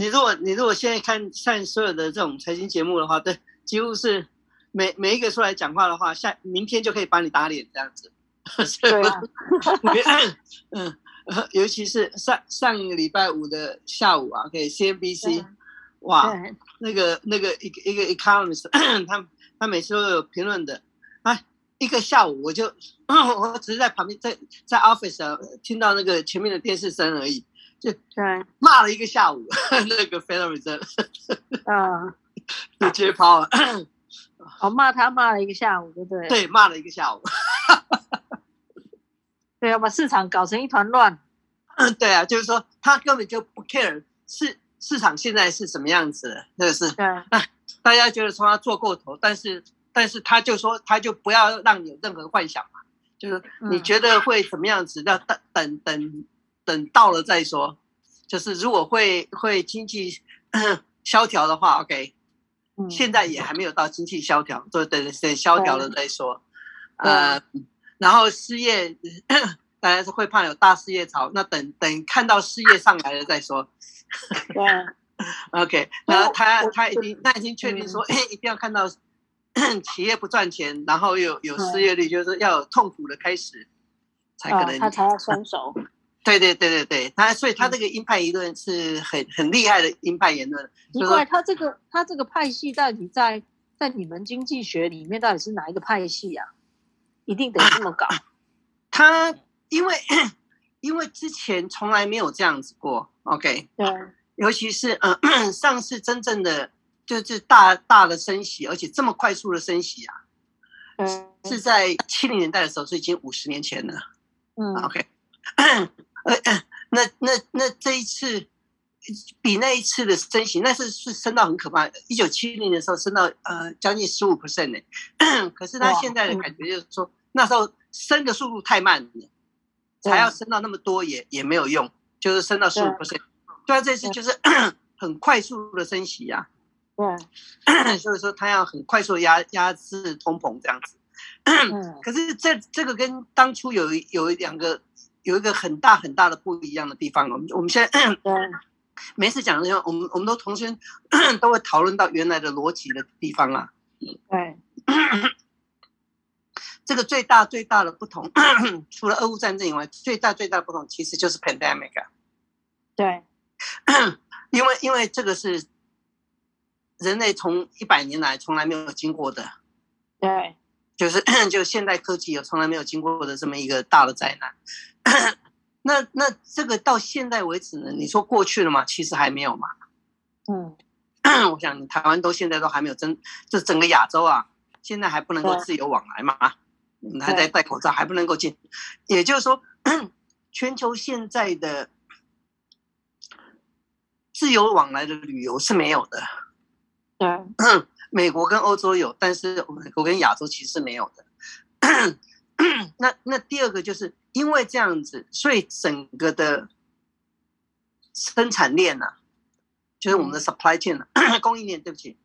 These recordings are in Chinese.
你如果你如果现在看看所有的这种财经节目的话，对，几乎是每每一个出来讲话的话，下明天就可以把你打脸这样子。对啊，嗯，尤其是上上个礼拜五的下午啊，OK，CNBC，哇，那个那个一个一个 economist，他他每次都有评论的，哎，一个下午我就 我只是在旁边在在 office 啊，听到那个前面的电视声而已。就对骂了一个下午，那个 Federal Reserve 啊，直接抛了。我骂他骂了一个下午，对不对？对，骂了一个下午。对，要把市场搞成一团乱。嗯，对啊，就是说他根本就不 care 市市场现在是什么样子的，这个是。对。大家觉得说他做过头，但是但是他就说他就不要让你有任何幻想嘛，就是你觉得会怎么样子？要等等等。等到了再说，就是如果会会经济 萧条的话，OK，、嗯、现在也还没有到经济萧条，就等等萧条了再说。呃，然后失业 当然是会怕有大失业潮，那等等看到失业上来了再说。对，OK，然后他他已经他已经确定说，哎、嗯，一定要看到 企业不赚钱，然后有有失业率，就是要有痛苦的开始，才可能、哦、他才要松手。对对对对对，他所以他这个鹰派言论是很很厉害的鹰派言论。奇怪，他这个他这个派系到底在在你们经济学里面到底是哪一个派系啊？一定得这么搞？啊、他因为 因为之前从来没有这样子过，OK？对，尤其是嗯、呃、上次真正的就是大大的升息，而且这么快速的升息啊，嗯，是在七零年代的时候，是已经五十年前了，嗯，OK。呃，那那那这一次比那一次的升息，那是是升到很可怕。一九七零年的时候升到呃将近十五 percent 呢，可是他现在的感觉就是说，那时候升的速度太慢了，才要升到那么多也也没有用，就是升到十五 percent。对啊，这次就是 很快速的升息呀，对，所以说他要很快速压压制通膨这样子。可是这这个跟当初有有两个。有一个很大很大的不一样的地方，我们我们现在每次讲的时候，我们我们都同时 都会讨论到原来的逻辑的地方啊。对，这个最大最大的不同，除了俄乌战争以外，最大最大的不同其实就是 pandemic。对，因为因为这个是人类从一百年来从来没有经过的。对。就是 就现代科技有从来没有经过的这么一个大的灾难，那那这个到现在为止呢？你说过去了吗？其实还没有嘛。嗯，我想台湾都现在都还没有真，就整个亚洲啊，现在还不能够自由往来嘛，还在戴口罩，还不能够进。也就是说，全球现在的自由往来的旅游是没有的。对。美国跟欧洲有，但是美国跟亚洲其实是没有的。那那第二个就是因为这样子，所以整个的生产链呐、啊，就是我们的 supply chain、啊、供应链，对不起，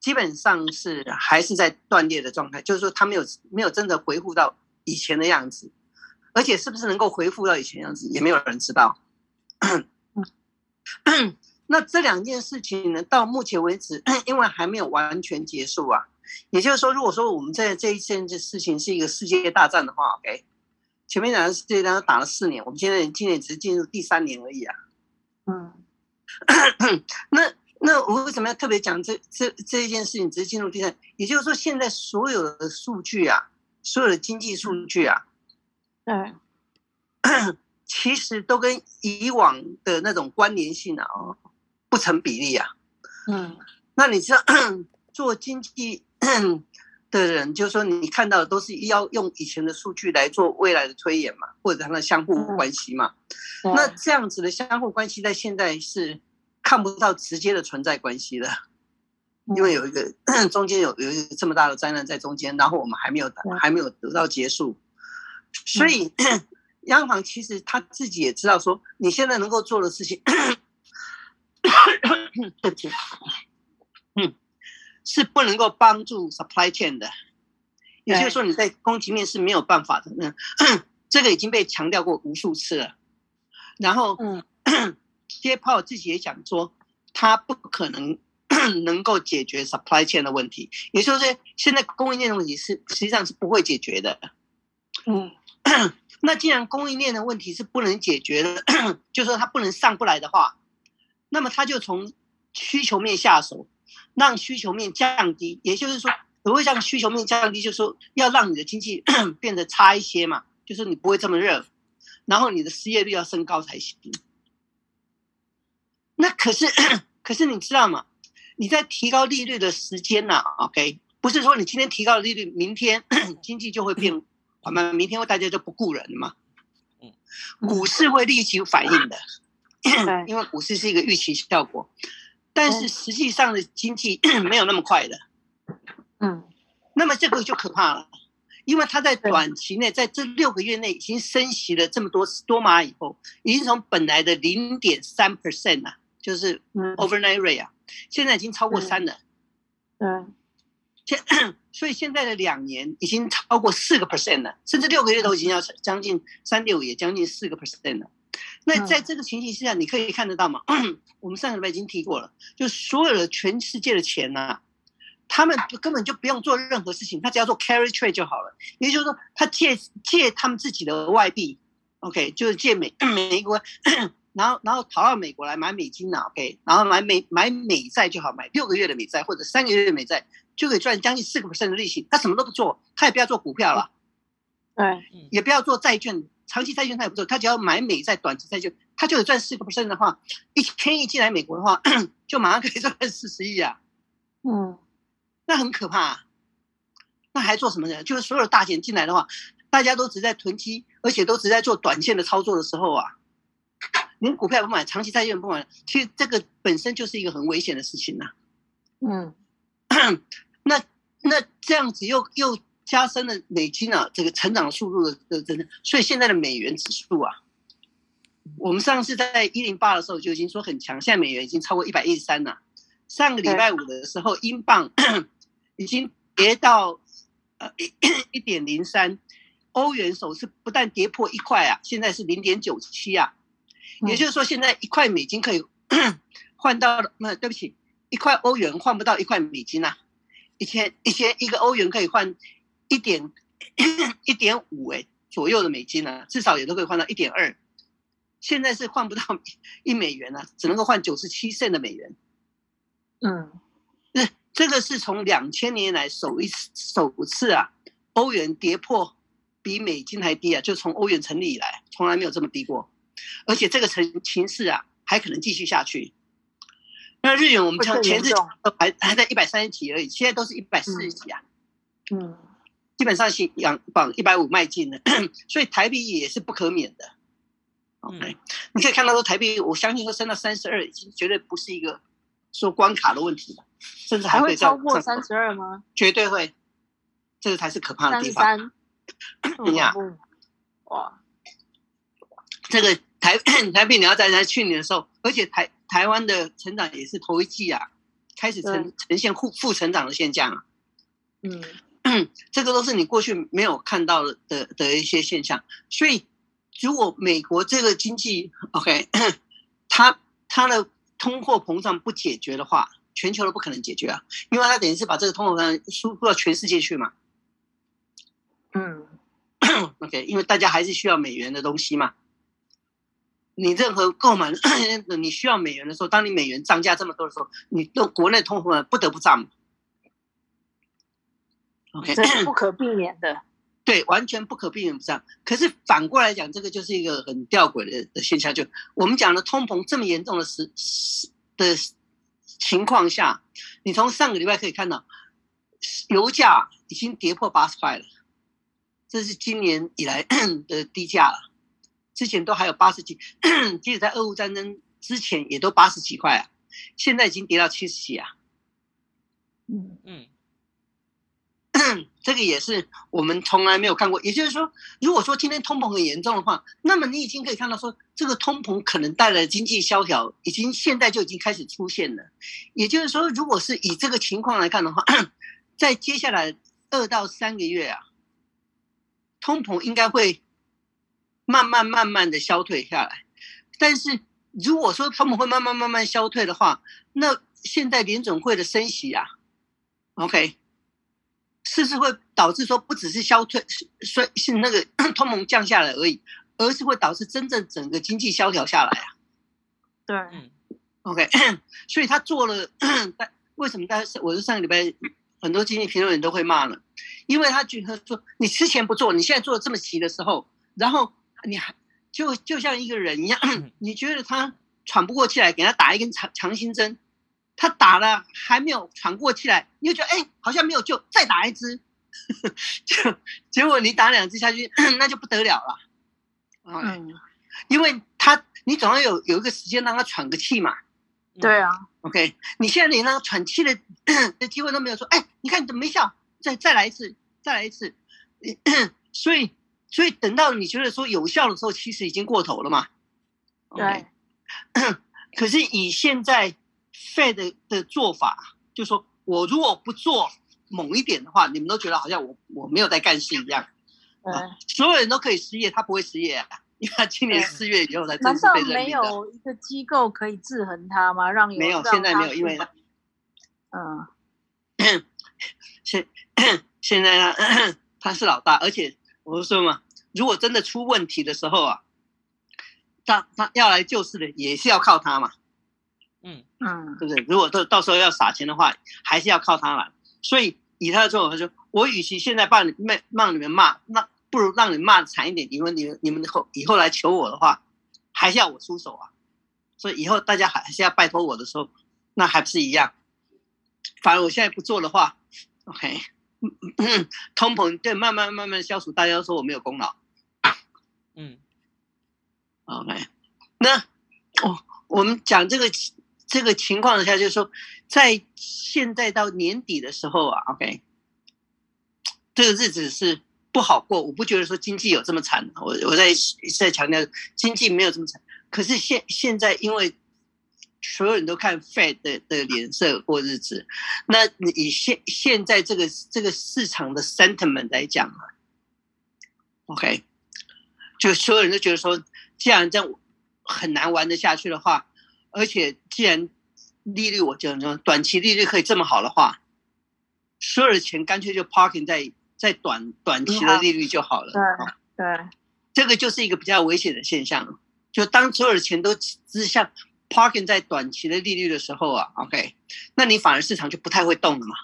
基本上是还是在断裂的状态。就是说，它没有没有真的恢复到以前的样子，而且是不是能够恢复到以前的样子，也没有人知道。那这两件事情呢，到目前为止，因为还没有完全结束啊。也就是说，如果说我们在这一件事情是一个世界大战的话，OK，前面两个世界大战打了四年，我们现在今年只是进入第三年而已啊。嗯，那那我为什么要特别讲这这这一件事情只是进入第三？也就是说，现在所有的数据啊，所有的经济数据啊，嗯，其实都跟以往的那种关联性啊，哦。不成比例啊，嗯，那你知道 做经济 的人，就是说你看到的都是要用以前的数据来做未来的推演嘛，或者它的相互关系嘛，那这样子的相互关系在现在是看不到直接的存在关系的，因为有一个 中间有有一个这么大的灾难在中间，然后我们还没有还没有得到结束，所以央行其实他自己也知道说，你现在能够做的事情。对不起，嗯，是不能够帮助 supply chain 的，也就是说你在供给面是没有办法的。嗯，这个已经被强调过无数次了。然后，嗯，Jay Powell 自己也讲说，他不可能 能够解决 supply chain 的问题，也就是现在供应链的问题是实际上是不会解决的。嗯，那既然供应链的问题是不能解决的，就是说它不能上不来的话，那么他就从需求面下手，让需求面降低。也就是说，所谓让需求面降低，就是说要让你的经济 变得差一些嘛，就是你不会这么热，然后你的失业率要升高才行。那可是，可是你知道吗？你在提高利率的时间呢？OK，不是说你今天提高了利率，明天 经济就会变。缓慢？明天会大家就不顾人了嘛？嗯，股市会立即反应的，因为股市是一个预期效果，但是实际上的经济 没有那么快的。嗯，那么这个就可怕了，因为它在短期内，在这六个月内已经升息了这么多多码以后，已经从本来的零点三 percent 啊，就是 overnight rate 啊，现在已经超过三了。嗯。现 所以现在的两年已经超过四个 percent 了，甚至六个月都已经要将近三点五，也将近四个 percent 了。那在这个情形之下，你可以看得到吗？我们上个礼拜已经提过了，就所有的全世界的钱呐、啊，他们根本就不用做任何事情，他只要做 carry trade 就好了。也就是说，他借借他们自己的外币，OK，就是借美 美国，然后然后逃到美国来买美金呐，OK，然后买美买美债就好，买六个月的美债或者三个月的美债。就可以赚将近四个 percent 的利息，他什么都不做，他也不要做股票了，对，也不要做债券，长期债券它也不做，他只要买美债、短期债券，他就有赚四个 percent 的话，一千亿进来美国的话，就马上可以赚四十亿啊，嗯，那很可怕啊，那还做什么呢？就是所有大钱进来的话，大家都只在囤积，而且都只在做短线的操作的时候啊，连股票也不买，长期债券不买，其实这个本身就是一个很危险的事情呐，嗯。那那这样子又又加深了美金啊这个成长速度的的真的，所以现在的美元指数啊，我们上次在一零八的时候就已经说很强，现在美元已经超过一百一十三了。上个礼拜五的时候，英镑 已经跌到呃一点零三，欧元首次不但跌破一块啊，现在是零点九七啊，也就是说现在一块美金可以 换到了，那对不起。一块欧元换不到一块美金呐、啊，以前以前一个欧元可以换一点 一点五哎左右的美金呢、啊，至少也都可以换到一点二，现在是换不到一美元了、啊，只能够换九十七 cent 的美元。嗯，那这个是从两千年来首一次首次啊，欧元跌破比美金还低啊，就从欧元成立以来从来没有这么低过，而且这个情情势啊还可能继续下去。那日元我们前前日还还在一百三十几而已，现在都是一百四十几啊。嗯，基本上是往往一百五迈进的，所以台币也是不可免的。OK，、嗯、你可以看到说台币，我相信说升到三十二，已经绝对不是一个说关卡的问题了，甚至还会，超过三十二吗？绝对会，这个才是可怕的地方。三你 呀，哇，这个台 台币你要在在去年的时候，而且台。台湾的成长也是头一季啊，开始呈呈现负负成长的现象啊。嗯，这个都是你过去没有看到的的的一些现象。所以，如果美国这个经济 OK，它它的通货膨胀不解决的话，全球都不可能解决啊，因为它等于是把这个通货膨胀输入到全世界去嘛。嗯，OK，因为大家还是需要美元的东西嘛。你任何购买，你需要美元的时候，当你美元涨价这么多的时候，你用国内通货不得不涨。OK，这是不可避免的。对，完全不可避免不上。可是反过来讲，这个就是一个很吊诡的的现象。就我们讲的通膨这么严重的时时的情况下，你从上个礼拜可以看到，油价已经跌破八十块了，这是今年以来 的低价了。之前都还有八十几，即使在俄乌战争之前也都八十几块啊，现在已经跌到七十几啊。嗯嗯，这个也是我们从来没有看过。也就是说，如果说今天通膨很严重的话，那么你已经可以看到说，这个通膨可能带来的经济萧条，已经现在就已经开始出现了。也就是说，如果是以这个情况来看的话，在接下来二到三个月啊，通膨应该会。慢慢慢慢的消退下来，但是如果说他们会慢慢慢慢消退的话，那现在联准会的升息啊，OK，是不是会导致说不只是消退，衰是那个 通膨降下来而已，而是会导致真正整个经济萧条下来啊？对，OK，所以他做了，但为什么大家我是上个礼拜很多经济评论人都会骂呢？因为他觉得说你之前不做，你现在做的这么急的时候，然后你还。就就像一个人一样，你觉得他喘不过气来，给他打一根强强心针，他打了还没有喘过气来，你就觉得哎，好像没有救，再打一支，就结果你打两支下去，那就不得了了。嗯，因为他你总要有有一个时间让他喘个气嘛。对啊。OK，你现在连那个喘气的 的机会都没有，说哎，你看你怎么没效？再再来一次，再来一次，所以。所以等到你觉得说有效的时候，其实已经过头了嘛。对。可是以现在 Fed 的做法，就是说我如果不做猛一点的话，你们都觉得好像我我没有在干事一样。对。所有人都可以失业，他不会失业啊，因为他今年四月以后才正式被任命的。难道没有一个机构可以制衡他吗？让没有，现在没有，因为嗯，现现在呢，他是老大，而且我说嘛。如果真的出问题的时候啊，他他要来救市的也是要靠他嘛，嗯嗯，对不对？如果到到时候要撒钱的话，还是要靠他来。所以以他的做法，他说：“我与其现在把你骂让你们骂，那不如让你骂惨一点。因为你们你们以后以后来求我的话，还是要我出手啊。所以以后大家还是要拜托我的时候，那还不是一样。反而我现在不做的话，OK，通膨对慢慢慢慢消除，大家都说我没有功劳。”嗯，OK，那哦，我们讲这个这个情况下，就是说，在现在到年底的时候啊，OK，这个日子是不好过。我不觉得说经济有这么惨，我我在在强调经济没有这么惨。可是现现在因为所有人都看 Fed 的的脸色过日子，那你以现现在这个这个市场的 sentiment 来讲啊，OK。就所有人都觉得说，既然这样很难玩得下去的话，而且既然利率我讲说短期利率可以这么好的话，所有的钱干脆就 parking 在在短短期的利率就好了。对对，这个就是一个比较危险的现象。就当所有的钱都只向 parking 在短期的利率的时候啊，OK，那你反而市场就不太会动了嘛。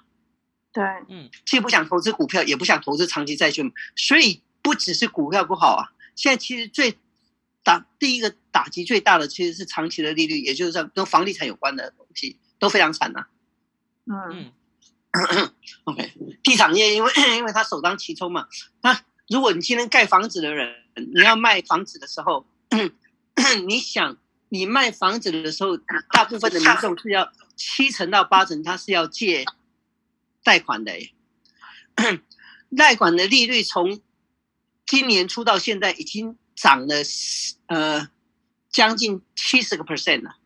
对，嗯，既不想投资股票，也不想投资长期债券，所以不只是股票不好啊。现在其实最打第一个打击最大的其实是长期的利率，也就是说跟房地产有关的东西都非常惨呐、啊。嗯，OK，地产业因为 因为他首当其冲嘛。那如果你今天盖房子的人，你要卖房子的时候，你想你卖房子的时候，大部分的民众是要七成到八成他是要借贷款的，贷款的利率从。今年初到现在已经涨了呃将近七十个 percent 了，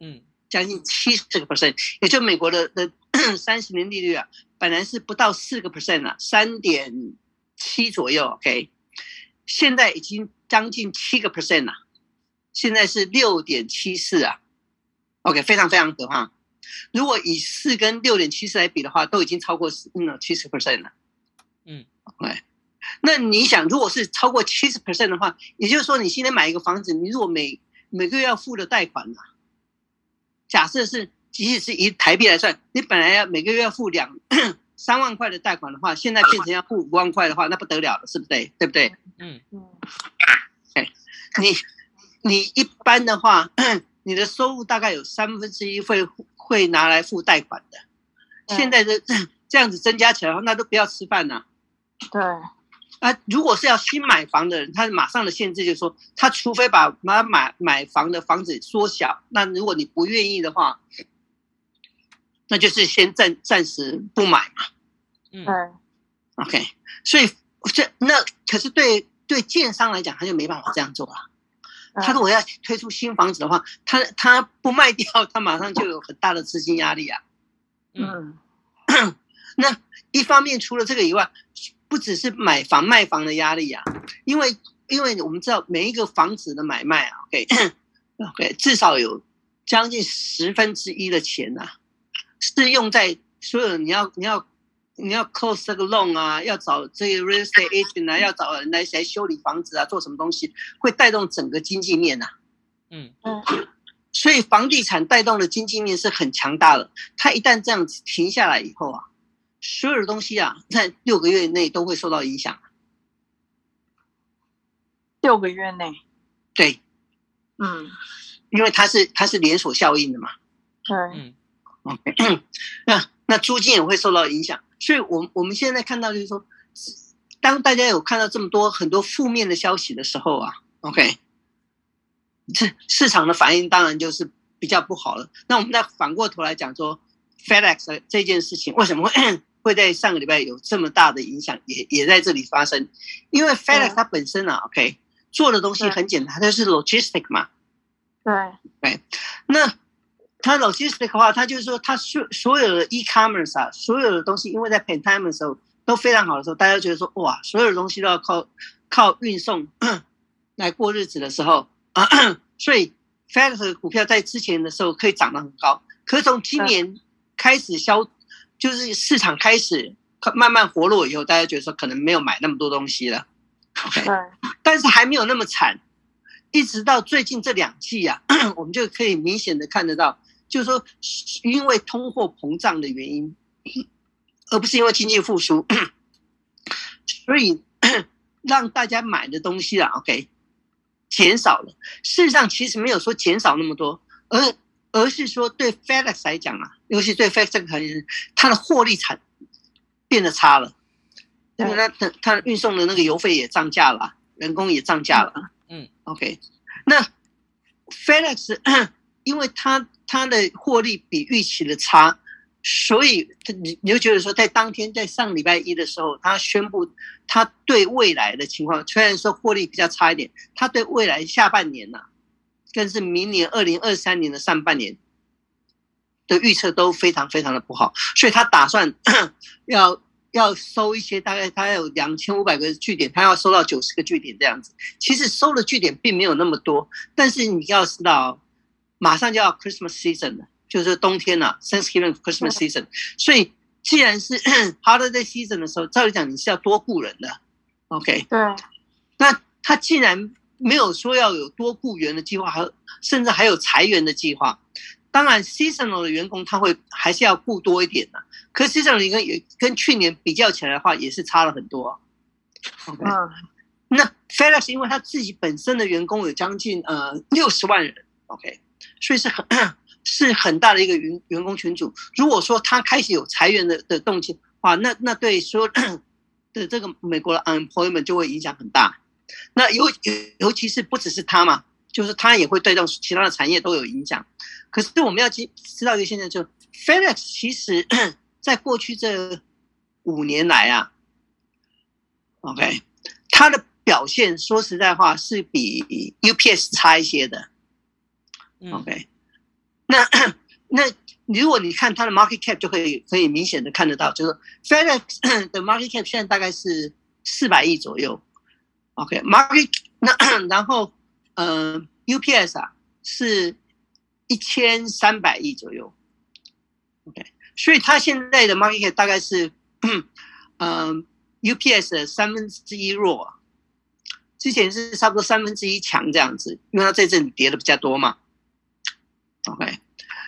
嗯，将近七十个 percent，也就美国的的 三十年利率啊，本来是不到四个 percent 了，三点七左右，OK，现在已经将近七个 percent 了，现在是六点七四啊，OK，非常非常可怕。如果以四跟六点七四来比的话，都已经超过嗯七十 percent 了，嗯，OK。那你想，如果是超过七十 percent 的话，也就是说，你现在买一个房子，你如果每每个月要付的贷款呢？假设是，即使是以台币来算，你本来要每个月要付两三万块的贷款的话，现在变成要付五万块的话，那不得了了，是不是？对不对？嗯嗯。哎，你你一般的话，你的收入大概有三分之一会会拿来付贷款的。现在的 这样子增加起来，那都不要吃饭了。对。啊，如果是要新买房的人，他马上的限制就是说，他除非把买买买房的房子缩小，那如果你不愿意的话，那就是先暂暂时不买嘛。嗯，OK，所以这那可是对对建商来讲，他就没办法这样做了。他如果要推出新房子的话，他他不卖掉，他马上就有很大的资金压力啊。嗯，那一方面除了这个以外。不只是买房卖房的压力啊，因为因为我们知道每一个房子的买卖啊，OK，OK，至少有将近十分之一的钱呐、啊，是用在所有你要你要你要 close 这个 loan 啊，要找这个 real estate agent 啊，要找人来来修理房子啊，做什么东西会带动整个经济面呐、啊？嗯嗯，所以房地产带动的经济面是很强大的。它一旦这样子停下来以后啊，所有的东西啊，在六个月内都会受到影响。六个月内，对，嗯，因为它是它是连锁效应的嘛。对，嗯，OK，那那租金也会受到影响。所以我，我我们现在看到就是说，当大家有看到这么多很多负面的消息的时候啊，OK，这市场的反应当然就是比较不好了。那我们再反过头来讲说，FedEx 这件事情为什么会 会在上个礼拜有这么大的影响，也也在这里发生？因为 FedEx 它本身啊，OK。做的东西很简单，它就是 logistic 嘛。对对，那它 logistic 的话，它就是说，它所所有的 e-commerce 啊，所有的东西，因为在 pandemic 的时候都非常好的时候，大家觉得说，哇，所有的东西都要靠靠运送 来过日子的时候啊，所以 FedEx 的股票在之前的时候可以涨得很高，可是从今年开始消，就是市场开始慢慢活络以后，大家觉得说可能没有买那么多东西了。OK，但是还没有那么惨，一直到最近这两季啊，我们就可以明显的看得到，就是说，因为通货膨胀的原因，而不是因为经济复苏，所以 让大家买的东西啊，OK，减少了。事实上，其实没有说减少那么多，而而是说对 FedEx 来讲啊，尤其对 FedEx 这个行业，它的获利产变得差了。因为它它它运送的那个邮费也涨价了，人工也涨价了。嗯，OK，那 FedEx 因为它它的获利比预期的差，所以你你就觉得说，在当天在上礼拜一的时候，它宣布它对未来的情况，虽然说获利比较差一点，它对未来下半年呐、啊，更是明年二零二三年的上半年的预测都非常非常的不好，所以他打算 要。要收一些，大概他有两千五百个据点，他要收到九十个据点这样子。其实收的据点并没有那么多，但是你要知道，马上就要 Christmas season 了，就是冬天了，Thanksgiving Christmas season。所以既然是 Holiday season 的时候，照理讲你是要多雇人的，OK？对。那他既然没有说要有多雇员的计划，还甚至还有裁员的计划。当然，seasonal 的员工他会还是要雇多一点的，可是 seasonal 跟也跟去年比较起来的话，也是差了很多。OK，那 FedEx 因为他自己本身的员工有将近呃六十万人，OK，所以是很是很大的一个员员工群组。如果说他开始有裁员的的动静的话，那那对所有的这个美国的 unemployment 就会影响很大。那尤尤其是不只是它嘛，就是它也会对到其他的产业都有影响。可是我们要知知道一个现象，就 FedEx 其实 在过去这五年来啊，OK，它的表现说实在话是比 UPS 差一些的，OK，那那如果你看它的 market cap 就可以可以明显的看得到，就是 FedEx 的 market cap 现在大概是四百亿左右，OK，market 那 然后嗯、呃、UPS 啊是。一千三百亿左右，OK，所以它现在的 market 大概是，嗯、，UPS 的三分之一弱，之前是差不多三分之一强这样子，因为它在这里跌的比较多嘛，OK，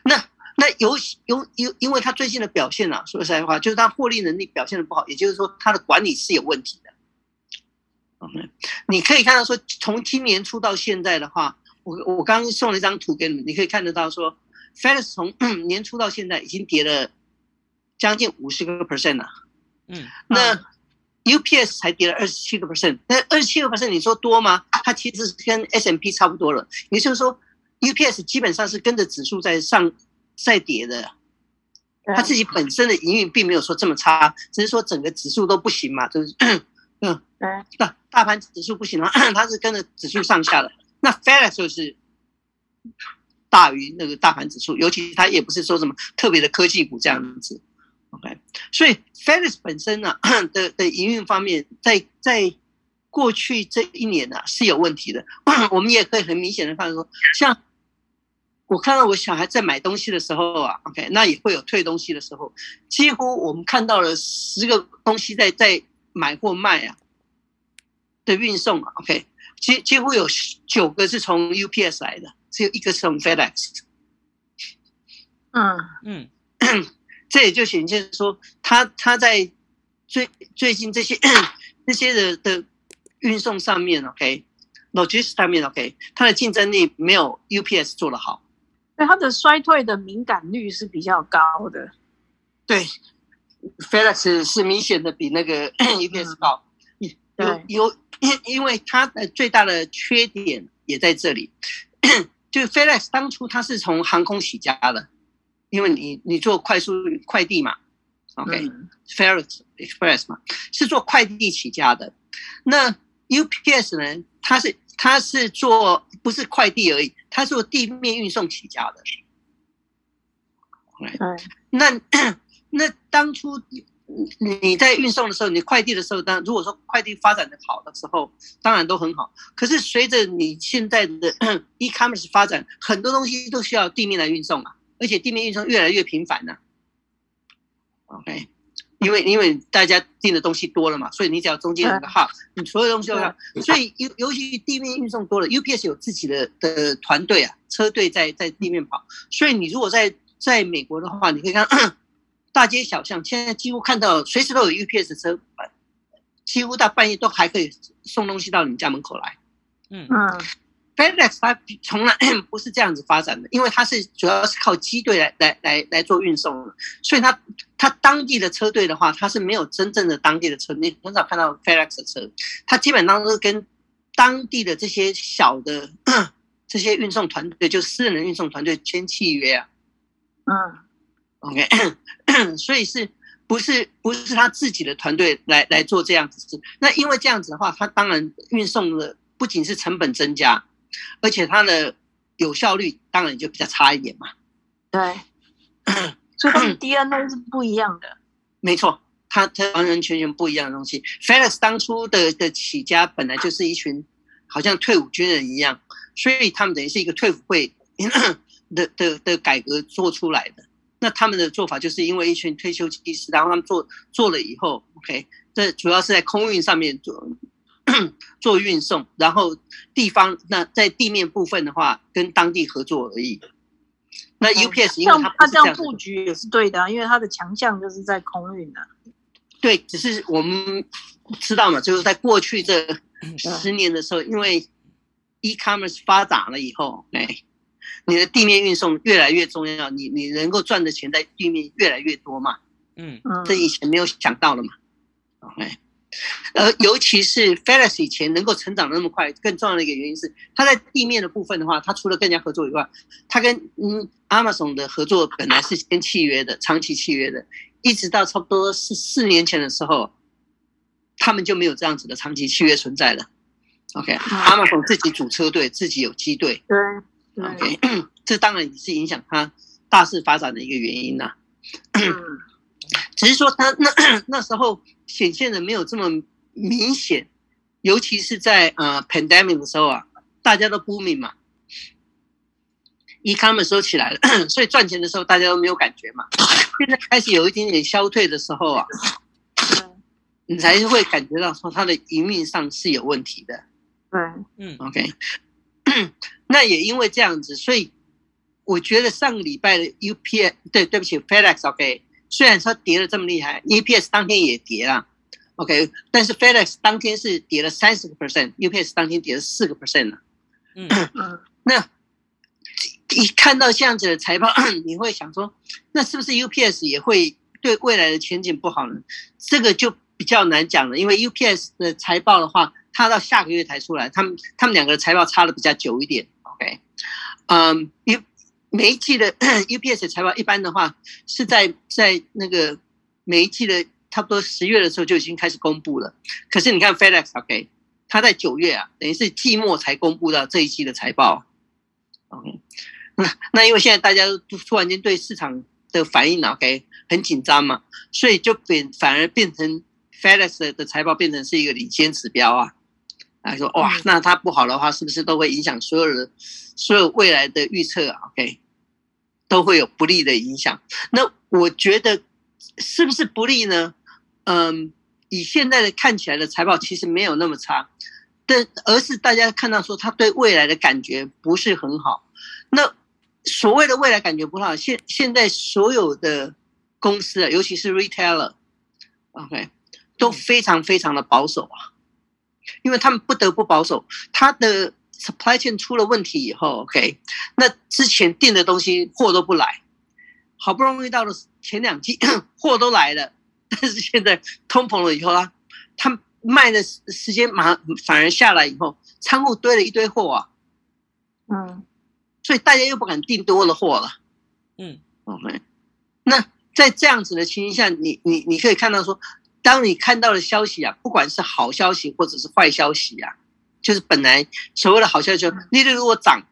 那那有有有，因为它最近的表现啊，说实在话，就是它获利能力表现的不好，也就是说它的管理是有问题的，OK，你可以看到说，从今年初到现在的话。我我刚刚送了一张图给你们，你可以看得到说，FedEx 从年初到现在已经跌了将近五十个 percent 了。嗯，那 UPS 才跌了二十七个 percent，那二十七个 percent 你说多吗？它其实是跟 S&P 差不多了。也就是说，UPS 基本上是跟着指数在上在跌的，它自己本身的营运并没有说这么差，只是说整个指数都不行嘛，就是 嗯，那大盘指数不行了，它是跟着指数上下的。那 FedEx 就是大于那个大盘指数，尤其它也不是说什么特别的科技股这样子，OK。所以 FedEx 本身呢、的的营运方面，在在过去这一年呢、是有问题的。我们也可以很明显的看到说，像我看到我小孩在买东西的时候啊，OK，那也会有退东西的时候，几乎我们看到了十个东西在在买或卖啊的运送啊，OK，几几乎有九个是从 UPS 来的，只有一个是从 FedEx。嗯嗯，这也就显现说，他他在最最近这些这些的的运送上面，OK，logistics 上面，OK，它的竞争力没有 UPS 做得好。对，它的衰退的敏感率是比较高的。对，FedEx 是明显的比那个 UPS 高。有有，因因为它的最大的缺点也在这里，就 FedEx 当初它是从航空起家的。因为你你做快速快递嘛，OK，FedEx Express 嘛，是做快递起家的。那 UPS 呢？它是它是做不是快递而已，它是做地面运送起家的。嗯，那那当初你在运送的时候，你快递的时候，当如果说快递发展的好的时候，当然都很好。可是随着你现在的 e-commerce 发展，很多东西都需要地面来运送啊。而且地面运送越来越频繁了，OK，因为因为大家订的东西多了嘛，所以你只要中间有个号，你所有东西都要。所以尤尤其地面运送多了，UPS 有自己的的团队啊，车队在在地面跑。所以你如果在在美国的话，你可以看大街小巷，现在几乎看到随时都有 UPS 车，几乎到半夜都还可以送东西到你家门口来。嗯嗯。FedEx 它从来不是这样子发展的，因为它是主要是靠机队来来来来做运送的，所以它它当地的车队的话，它是没有真正的当地的车，你很少看到 FedEx 的车，它基本上都是跟当地的这些小的 这些运送团队，就私人的运送团队签契约啊。嗯，OK，所以是不是不是他自己的团队来来做这样子？那因为这样子的话，他当然运送的不仅是成本增加。而且它的有效率当然就比较差一点嘛。对，所以它的 DNA 是不一样的。没错，它它完完全全不一样的东西。FedEx 当初的的起家本来就是一群好像退伍军人一样，所以他们等于是一个退伍会的的的改革做出来的。那他们的做法就是因为一群退休技师，然后他们做做了以后，OK，这主要是在空运上面做。做运送，然后地方那在地面部分的话，跟当地合作而已。那 UPS 因为它它这样布局也是对的啊，因为它的强项就是在空运啊。对，只是我们知道嘛，就是在过去这十年的时候，因为 e-commerce 发达了以后，哎，你的地面运送越来越重要，你你能够赚的钱在地面越来越多嘛。嗯嗯，这以前没有想到的嘛。OK。呃，尤其是 FedEx 以前能够成长的那么快，更重要的一个原因是，它在地面的部分的话，它除了跟人家合作以外，它跟嗯 Amazon 的合作本来是签契约的，长期契约的，一直到差不多四四年前的时候，他们就没有这样子的长期契约存在了。OK，Amazon 自己组车队，自己有机队。对，OK，这当然也是影响它大势发展的一个原因呐。只是说他那 那时候显现的没有这么明显，尤其是在呃 pandemic 的时候啊，大家都 booming 嘛，e-commerce 都起来了，所以赚钱的时候大家都没有感觉嘛。现在开始有一点点消退的时候啊，你才会感觉到说它的营运上是有问题的。对，嗯，OK，那也因为这样子，所以我觉得上个礼拜的 UPS 对对不起 FedEx，OK。虽然说跌了这么厉害，UPS 当天也跌了，OK，但是 FedEx 当天是跌了三十个 percent，UPS 当天跌了四个 percent 了。嗯嗯，那一看到这样子的财报，你会想说，那是不是 UPS 也会对未来的前景不好呢？这个就比较难讲了，因为 UPS 的财报的话，它到下个月才出来，他们他们两个的财报差的比较久一点，OK，嗯，因每一季的 UPS 的财报一般的话是在在那个每一季的差不多十月的时候就已经开始公布了。可是你看 FedEx，OK，它在九月啊，等于是季末才公布到这一季的财报。OK，那那因为现在大家都突然间对市场的反应 OK 很紧张嘛，所以就变反而变成 FedEx 的财报变成是一个领先指标啊。他说哇，那它不好的话，是不是都会影响所有人所有未来的预测啊？OK，都会有不利的影响。那我觉得是不是不利呢？嗯，以现在的看起来的财报，其实没有那么差，但而是大家看到说他对未来的感觉不是很好。那所谓的未来感觉不好，现现在所有的公司啊，尤其是 retailer，OK，都非常非常的保守啊。因为他们不得不保守，他的 supply chain 出了问题以后，OK，那之前订的东西货都不来，好不容易到了前两季 货都来了，但是现在通膨了以后啊，他卖的时间马上反而下来以后，仓库堆了一堆货啊，嗯，所以大家又不敢订多了货了，嗯，OK，那在这样子的情形下，你你你可以看到说。当你看到的消息啊，不管是好消息或者是坏消息啊，就是本来所谓的好消息，利率如果涨，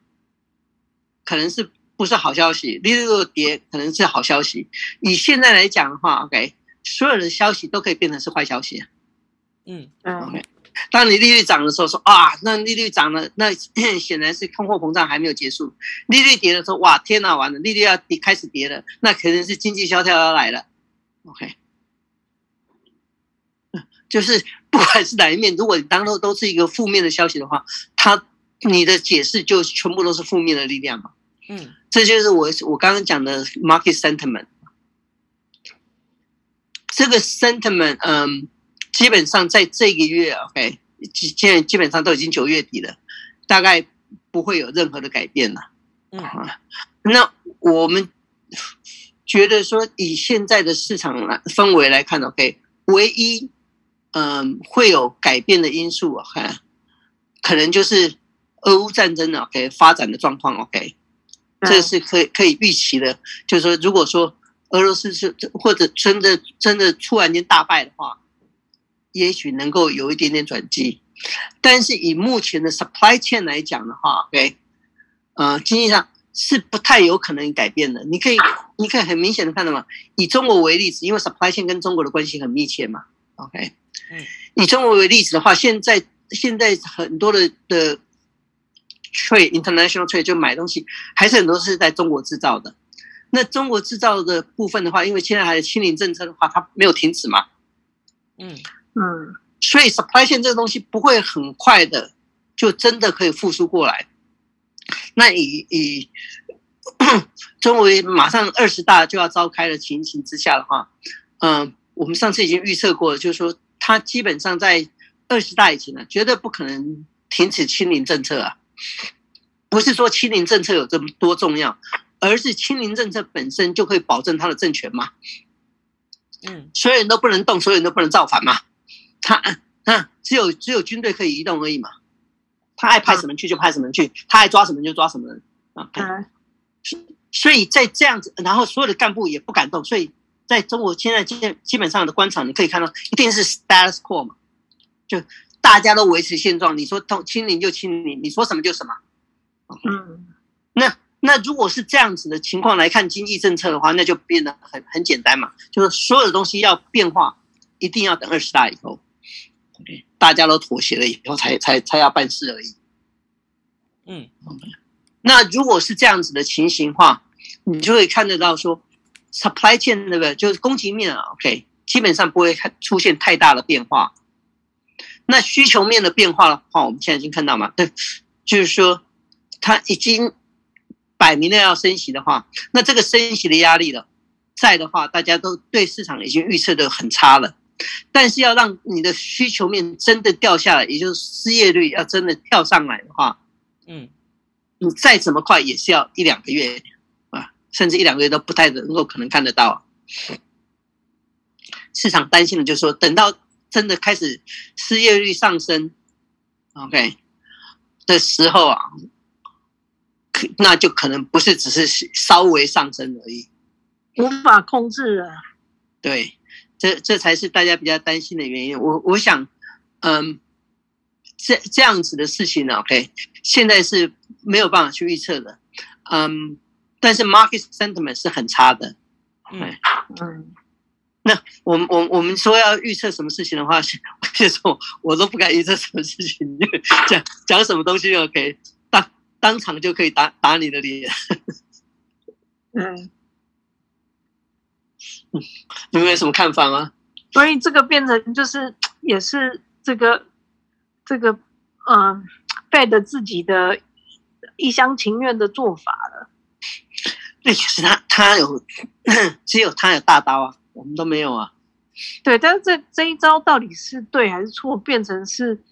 可能是不是好消息；利率如果跌，可能是好消息。以现在来讲的话，OK，所有的消息都可以变成是坏消息。嗯嗯，OK。当你利率涨的时候，说啊，那利率涨了，那 显然是通货膨胀还没有结束。利率跌的时候，哇，天哪，完了，利率要跌，开始跌了，那可能是经济萧条要来了。OK。就是 不管是哪一面，如果你当中都是一个负面的消息的话，它你的解释就全部都是负面的力量嘛。嗯，这就是我我刚刚讲的 market sentiment。这个 sentiment，嗯，基本上在这个月，OK，现在基本上都已经九月底了，大概不会有任何的改变了。嗯，那我们觉得说，以现在的市场来氛围来看，OK，唯一。嗯，会有改变的因素啊，可能就是俄乌战争 OK 发展的状况 OK，这是可以可以预期的。就是说，如果说俄罗斯是或者真的真的突然间大败的话，也许能够有一点点转机。但是以目前的 supply chain 来讲的话，OK，呃，经济上是不太有可能改变的。你可以你可以很明显的看到嘛，以中国为例子，因为 supply chain 跟中国的关系很密切嘛，OK。嗯，以中国为例子的话，现在现在很多的的 trade international trade 就买东西，还是很多是在中国制造的。那中国制造的部分的话，因为现在还有清零政策的话，它没有停止嘛。嗯嗯，所以 supply chain 这个东西不会很快的就真的可以复苏过来。那以以 中国马上二十大就要召开的情形之下的话，嗯，我们上次已经预测过了，就是说。他基本上在二十大以前呢，绝对不可能停止清零政策啊！不是说清零政策有这么多重要，而是清零政策本身就可以保证他的政权嘛。嗯，所有人都不能动，所有人都不能造反嘛。他啊，只有只有军队可以移动而已嘛。他爱派什么去就派什么去，他爱抓什么就抓什么人啊。所以在这样子，然后所有的干部也不敢动，所以。在中国现在基基本上的官场，你可以看到一定是 status quo 嘛，就大家都维持现状。你说通清零就清零，你说什么就什么。嗯，那那如果是这样子的情况来看经济政策的话，那就变得很很简单嘛，就是所有的东西要变化，一定要等二十大以后，OK，大家都妥协了以后才才才要办事而已。嗯那如果是这样子的情形的话，你就会看得到说。Supply chain 那个就是供给面啊，OK，基本上不会出现太大的变化。那需求面的变化的话，我们现在已经看到嘛，对，就是说它已经摆明了要升息的话，那这个升息的压力了，在的话，大家都对市场已经预测的很差了。但是要让你的需求面真的掉下来，也就是失业率要真的跳上来的话，嗯，你再怎么快也是要一两个月。甚至一两个月都不太能够可能看得到，市场担心的就是说，等到真的开始失业率上升，OK 的时候啊，那就可能不是只是稍微上升而已，无法控制了。对，这这才是大家比较担心的原因。我我想，嗯，这这样子的事情呢，OK，现在是没有办法去预测的，嗯。但是 market sentiment 是很差的，嗯嗯，那我们我我们说要预测什么事情的话，其 实我我都不敢预测什么事情，讲讲什么东西就可以当当场就可以打打你的脸。嗯，你们有什么看法吗？所以这个变成就是也是这个这个嗯，Fed 自己的一厢情愿的做法了。对，其实他他有，只有他有大刀啊，我们都没有啊。对，但是这这一招到底是对还是错？变成是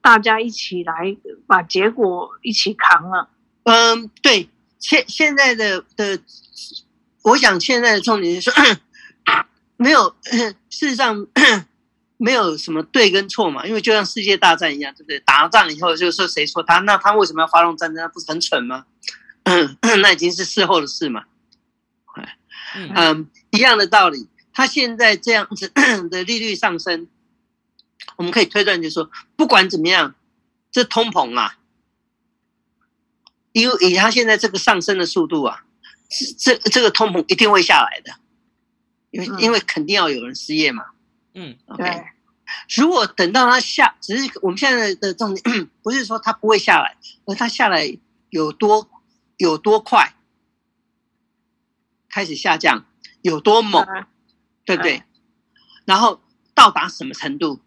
大家一起来把结果一起扛了。嗯，对，现现在的的，我想现在的重点是说，没有，事实上没有什么对跟错嘛，因为就像世界大战一样，对不对？打了仗以后就是说谁说他，那他为什么要发动战争？那不是很蠢吗？嗯，那已经是事后的事嘛。嗯，一样的道理。它现在这样子 的利率上升，我们可以推断，就是说，不管怎么样，这通膨啊，因为以它现在这个上升的速度啊，这这个通膨一定会下来的，因为因为肯定要有人失业嘛。嗯，OK。如果等到它下，只是我们现在的重点 不是说它不会下来，而它下来有多。有多快开始下降，有多猛，对不对？然后到达什么程度？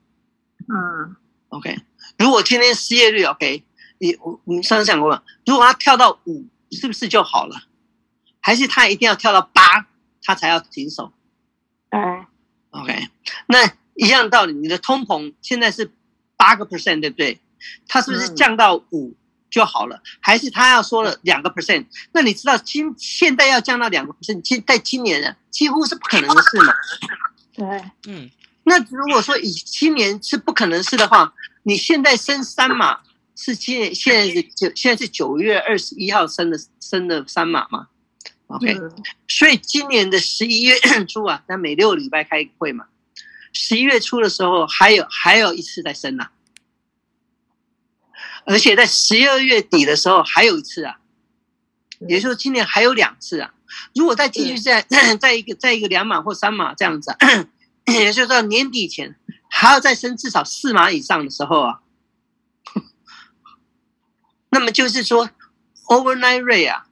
嗯，OK。如果今天失业率 OK，你我你上次讲过了，如果他跳到五，是不是就好了？还是他一定要跳到八，他才要停手？嗯，OK。那一样道理，你的通膨现在是八个 percent，对不对？它是不是降到五？就好了，还是他要说了两个 percent？那你知道今现在要降到两个 percent，今在今年呢，几乎是不可能的事嘛？对，嗯。那如果说以今年是不可能事的话，你现在升三码是今年现在是九现在是九月二十一号升的升的三码嘛？OK，所以今年的十一月初啊，那每六个礼拜开会嘛，十一月初的时候还有还有一次在升啊。而且在十二月底的时候还有一次啊，也就是说今年还有两次啊。如果再继续在 在一个在一个两码或三码这样子，啊，也就是说年底前还要再升至少四码以上的时候啊，那么就是说 overnight rate 啊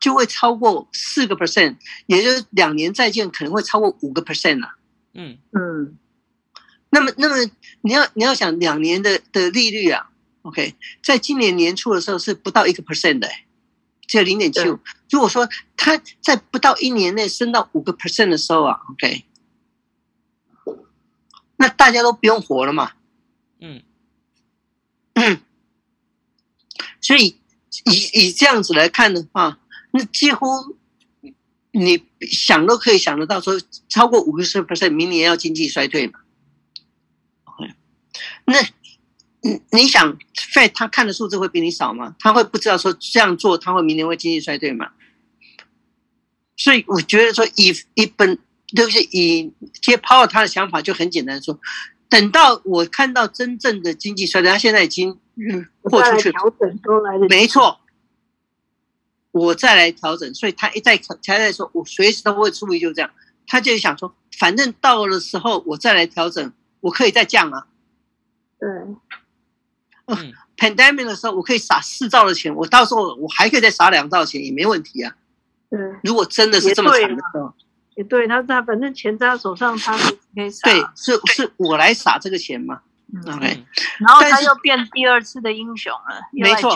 就会超过四个 percent，也就是两年债券可能会超过五个 percent 啊。嗯嗯。那么，那么你要你要想两年的的利率啊，OK，在今年年初的时候是不到一个 percent 的，只有零点七五。如果说它在不到一年内升到五个 percent 的时候啊，OK，那大家都不用活了嘛。嗯嗯，所以以以这样子来看的话，那几乎你想都可以想得到，说超过五个十 percent，明年要经济衰退嘛。那，你你想，Fed 他看的数字会比你少吗？他会不知道说这样做他会明年会经济衰退吗？所以我觉得说以，以以本对不对？以接 Powell 他的想法就很简单说，等到我看到真正的经济衰退，他现在已经豁出去了，调整都来得，没错，我再来调整。所以他一再他在说，我随时都会注意，就这样。他就想说，反正到了时候我再来调整，我可以再降啊。对，嗯，pandemic 的时候我可以撒四兆的钱，我到时候我还可以再撒两兆钱也没问题啊。对，如果真的是这么惨的时候，也对，他他反正钱在他手上，他可以撒。对，是是我来撒这个钱嘛。OK，然后他又变第二次的英雄了，没错，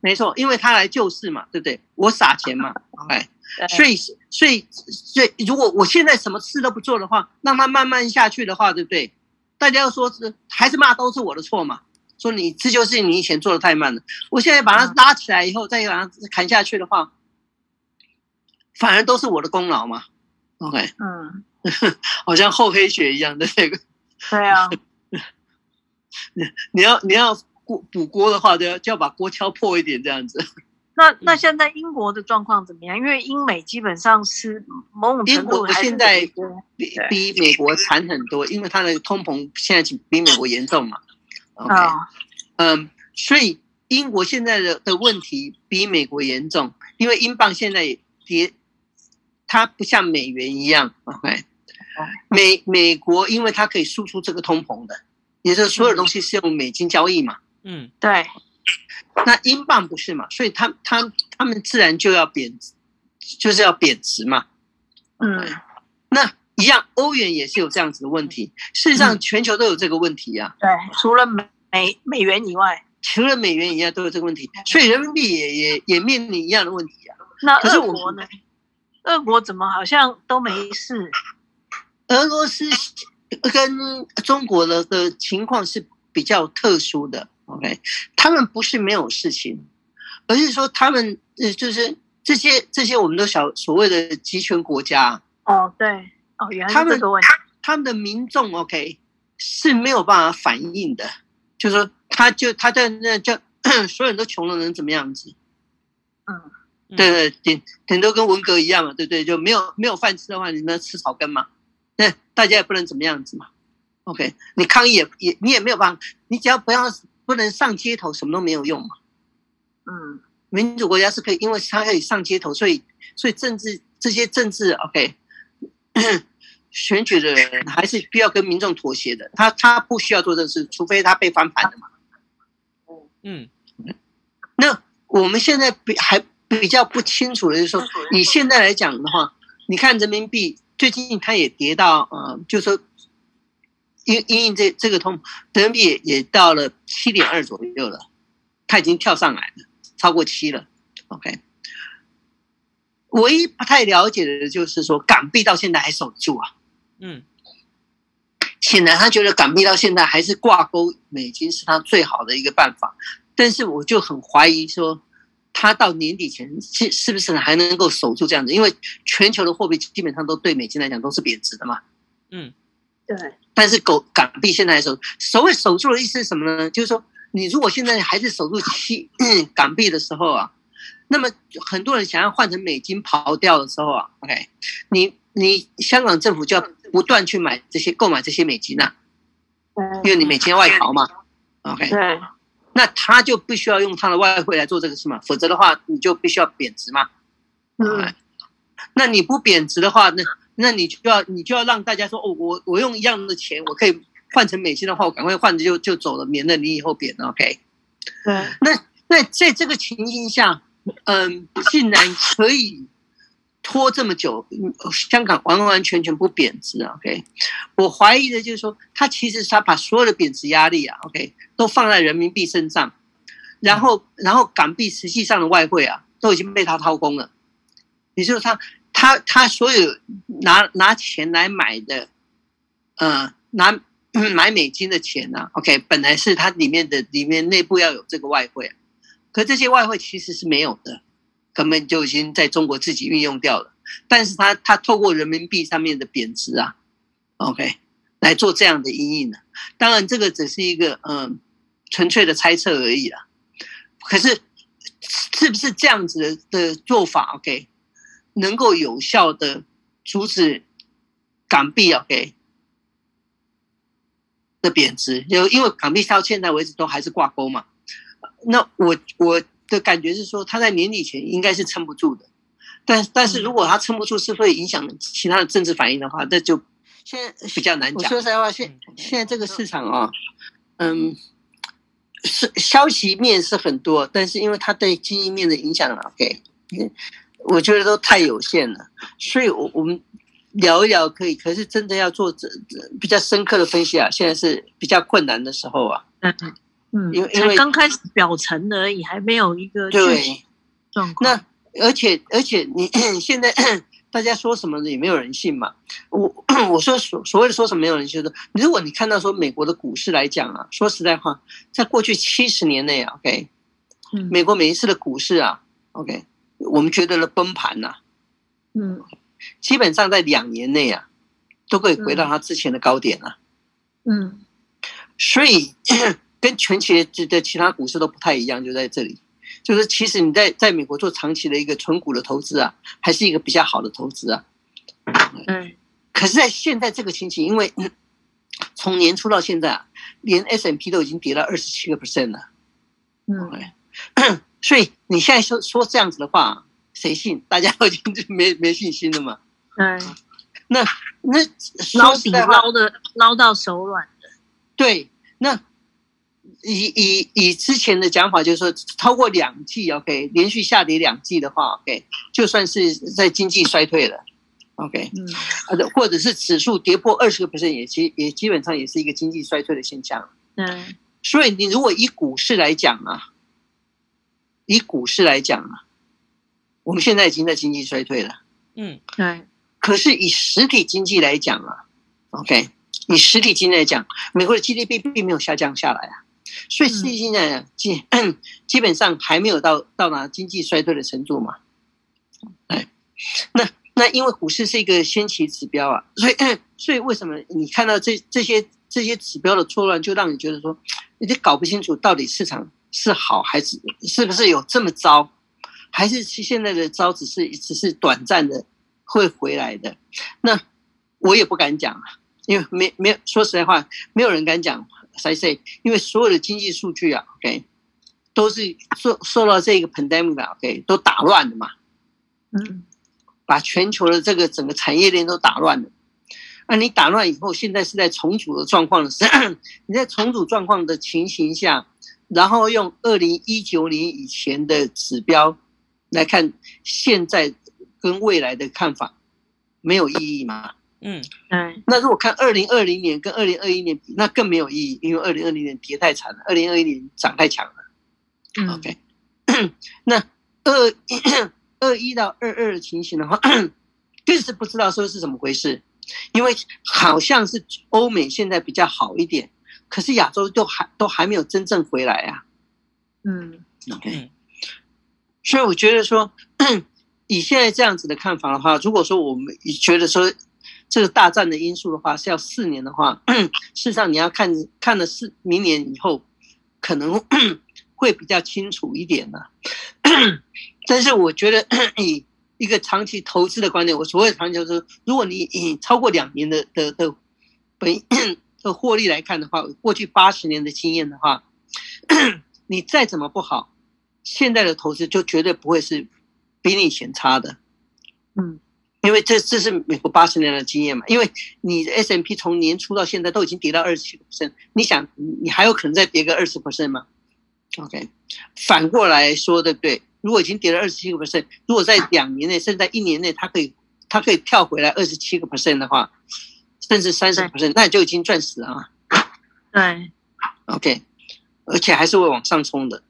没错，因为他来救世嘛，对不对？我撒钱嘛，OK，所以所以所以如果我现在什么事都不做的话，让他慢慢下去的话，对不对？大家要说是还是骂都是我的错嘛？说你这就是你以前做的太慢了。我现在把它拉起来以后，再把它砍下去的话，反而都是我的功劳嘛。OK，嗯，好像厚黑学一样的那个。对啊，你 你要你要锅补锅的话，就要就要把锅敲破一点这样子。那那现在英国的状况怎么样？因为英美基本上是某种程度还是现在比比美国惨很多，因为它的通膨现在比美国严重嘛。OK，嗯，所以英国现在的的问题比美国严重，因为英镑现在跌，它不像美元一样。OK，美美国因为它可以输出这个通膨的，也就是所有东西是用美金交易嘛。嗯，对。那英镑不是嘛？所以他他他们自然就要贬值，就是要贬值嘛。嗯，那一样，欧元也是有这样子的问题。事实上，全球都有这个问题呀、啊。对，除了美美美元以外，除了美元以外都有这个问题，所以人民币也也也面临一样的问题啊。那俄国呢？俄国怎么好像都没事？俄罗斯跟中国的的情况是比较特殊的。OK，他们不是没有事情，而是说他们呃，就是这些这些我们都小所谓的集权国家。哦，对，哦，原来是这个问题。他们他们的民众 OK 是没有办法反应的，就是说他就他在那叫 所有人都穷了，能怎么样子？嗯。对对，顶顶多跟文革一样嘛，对不对？就没有没有饭吃的话，你们吃草根嘛？那大家也不能怎么样子嘛。OK，你抗议也也你也没有办法，你只要不要不能上街头，什么都没有用嘛。嗯，民主国家是可以，因为他可以上街头，所以所以政治这些政治 OK 选举的人还是必要跟民众妥协的。他他不需要做这事，除非他被翻盘的嘛。嗯，那我们现在比还。比较不清楚的就是说，你现在来讲的话，你看人民币最近它也跌到，呃，就是说，因因这这个通，人民币也也到了七点二左右了，它已经跳上来了，超过七了。OK，唯一不太了解的就是说，港币到现在还守住啊。嗯，显然他觉得港币到现在还是挂钩美金是他最好的一个办法，但是我就很怀疑说。他到年底前是是不是还能够守住这样子？因为全球的货币基本上都对美金来讲都是贬值的嘛。嗯，对。但是狗港币现在来守，所谓守住的意思是什么呢？就是说，你如果现在还是守住七港币的时候啊，那么很多人想要换成美金跑掉的时候啊，OK，你你香港政府就要不断去买这些购买这些美金啊，因为你美金外逃嘛，OK。对。那他就必须要用他的外汇来做这个事嘛，否则的话你就必须要贬值嘛。嗯，那你不贬值的话，那那你就要你就要让大家说哦，我我用一样的钱，我可以换成美金的话，我赶快换着就就走了，免得你以后贬了。OK。对。那那在这个情形下，嗯，竟然可以。拖这么久，香港完完全全不贬值啊！OK，我怀疑的就是说，他其实他把所有的贬值压力啊，OK，都放在人民币身上，然后然后港币实际上的外汇啊，都已经被他掏空了。也就是他他他所有拿拿钱来买的，呃，拿 买美金的钱呢，啊，OK，本来是它里面的里面内部要有这个外汇，可这些外汇其实是没有的。根本就已经在中国自己运用掉了，但是他他透过人民币上面的贬值啊，OK，来做这样的阴影呢。当然，这个只是一个嗯纯粹的猜测而已啦。可是，是不是这样子的做法，OK，能够有效的阻止港币啊给的贬值？就因为港币到现在为止都还是挂钩嘛。那我我。的感觉是说，它在年底前应该是撑不住的，但但是如果它撑不住，是会影响其他的政治反应的话，那就现在比较难讲。我说实在话，现现在这个市场啊，嗯，是消息面是很多，但是因为它对经济面的影响啊，OK，我觉得都太有限了，所以我我们聊一聊可以，可是真的要做这比较深刻的分析啊，现在是比较困难的时候啊。嗯嗯。嗯，因为因为刚开始表层而已，还没有一个对状况。那而且而且你 现在 大家说什么也没有人信嘛。我 我说所所谓的说什么没有人信，说如果你看到说美国的股市来讲啊，说实在话，在过去七十年内啊，OK，美国每一次的股市啊，OK，我们觉得的崩盘呐，嗯，基本上在两年内啊，都可以回到它之前的高点啊，嗯，所以。跟全球的其他股市都不太一样，就在这里，就是其实你在在美国做长期的一个纯股的投资啊，还是一个比较好的投资啊。嗯，可是，在现在这个情形，因为 从年初到现在啊，连 S&P 都已经跌了二十七个 percent 了。嗯，所以你现在说说这样子的话，谁信？大家都已经没没信心了嘛。嗯，那那捞底捞的捞到手软的。对，那以以以之前的讲法，就是说超过两季，OK，连续下跌两季的话，OK，就算是在经济衰退了，OK，嗯，或者是指数跌破二十个 percent，也基也基本上也是一个经济衰退的现象。嗯，所以你如果以股市来讲啊，以股市来讲啊，我们现在已经在经济衰退了。嗯，对。可是以实体经济来讲啊，OK，以实体经济来讲，美国的 GDP 并没有下降下来啊，所以实体经济基基本上还没有到到达经济衰退的程度嘛。哎，那那因为股市是一个先期指标啊，所以所以为什么你看到这这些这些指标的错乱，就让你觉得说，你就搞不清楚到底市场是好还是是不是有这么糟，还是现在的糟只是只是短暂的。会回来的，那我也不敢讲啊，因为没没有说实在话，没有人敢讲。谁谁？因为所有的经济数据啊，OK，都是受受到这个 pandemic，OK，都打乱了嘛。嗯，把全球的这个整个产业链都打乱了。那你打乱以后，现在是在重组的状况的时候，你在重组状况的情形下，然后用二零一九年以前的指标来看现在。跟未来的看法没有意义吗？嗯嗯。那如果看二零二零年跟二零二一年比，那更没有意义，因为二零二零年跌太惨了，二零二一年涨太强了。嗯、OK，那二二一到二二的情形的话，更是不知道说是怎么回事，因为好像是欧美现在比较好一点，可是亚洲都还都还没有真正回来啊。嗯，OK，所以我觉得说。以现在这样子的看法的话，如果说我们觉得说这个大战的因素的话是要四年的话，事实上你要看看的是明年以后可能 会比较清楚一点呢。但是我觉得以一个长期投资的观点，我所谓的长期投资，如果你以超过两年的的的本的获利来看的话，过去八十年的经验的话，你再怎么不好，现在的投资就绝对不会是。比你以前差的，嗯，因为这这是美国八十年的经验嘛。因为你的 S&P 从年初到现在都已经跌到二十七个 percent，你想你还有可能再跌个二十 percent 吗？OK，反过来说，对不对？如果已经跌了二十七个 percent，如果在两年内甚至在一年内，它可以它可以跳回来二十七个 percent 的话，甚至三十 percent，那你就已经赚死了嘛。对，OK，而且还是会往上冲的。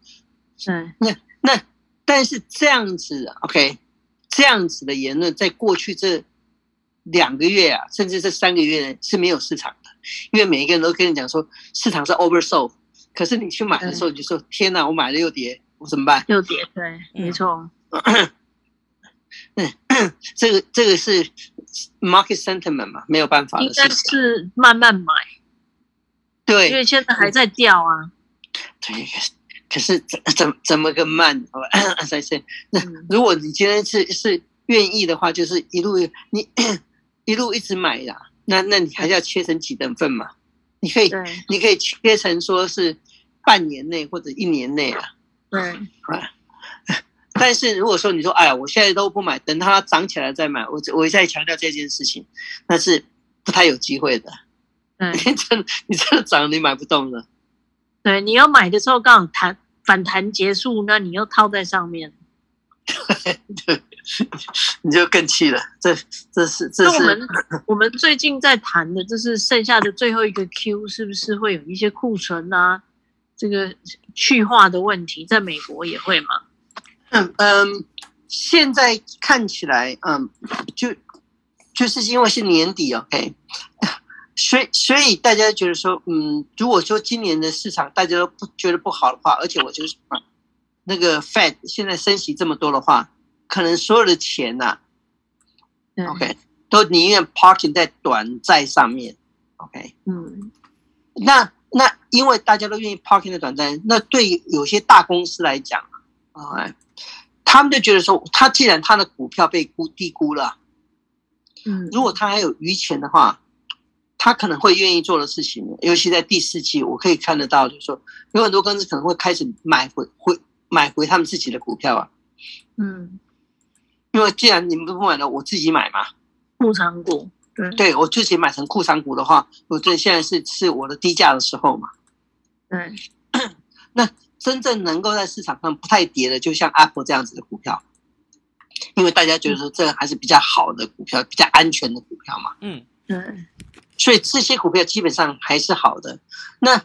是，那那。但是这样子，OK，这样子的言论，在过去这两个月啊，甚至这三个月是没有市场的，因为每一个人都跟你讲说市场是 oversold，可是你去买的时候，你就说天哪，我买了又跌，我怎么办？又跌，对，没错。嗯，这个这个是 market sentiment 嘛，没有办法的事情。应该是慢慢买，对，因为现在还在掉啊。对。可是怎怎怎么个慢？好吧，再见。那如果你今天是是愿意的话，就是一路你 一路一直买呀。那那你还是要切成几等份嘛？你可以你可以切成说是半年内或者一年内啊。对啊。但是如果说你说哎呀，我现在都不买，等它涨起来再买，我我一再强调这件事情，那是不太有机会的。嗯，你真你真的涨，你买不动了。对，你要买的时候刚好弹反弹结束，那你又套在上面，对对，你就更气了。这这是这是我们我们最近在谈的，就是剩下的最后一个 Q，是不是会有一些库存啊？这个去化的问题，在美国也会吗？嗯嗯，现在看起来，嗯，就就是因为是年底，OK。所以，所以大家觉得说，嗯，如果说今年的市场大家都不觉得不好的话，而且我就是那个 Fed 现在升息这么多的话，可能所有的钱呐、，OK，都宁愿 parking 在短债上面，OK，嗯，那那因为大家都愿意 parking 在短债，那对有些大公司来讲啊，他们就觉得说，他既然他的股票被估低估了，嗯，如果他还有余钱的话。他可能会愿意做的事情，尤其在第四季，我可以看得到，就是说有很多公司可能会开始买回回买回他们自己的股票啊。嗯，因为既然你们不买了，我自己买嘛。库藏股。对，对我自己买成库藏股的话，我这现在是是我的低价的时候嘛。对，那真正能够在市场上不太跌的，就像 Apple 这样子的股票，因为大家觉得说这还是比较好的股票，比较安全的股票嘛。嗯，对，所以这些股票基本上还是好的。那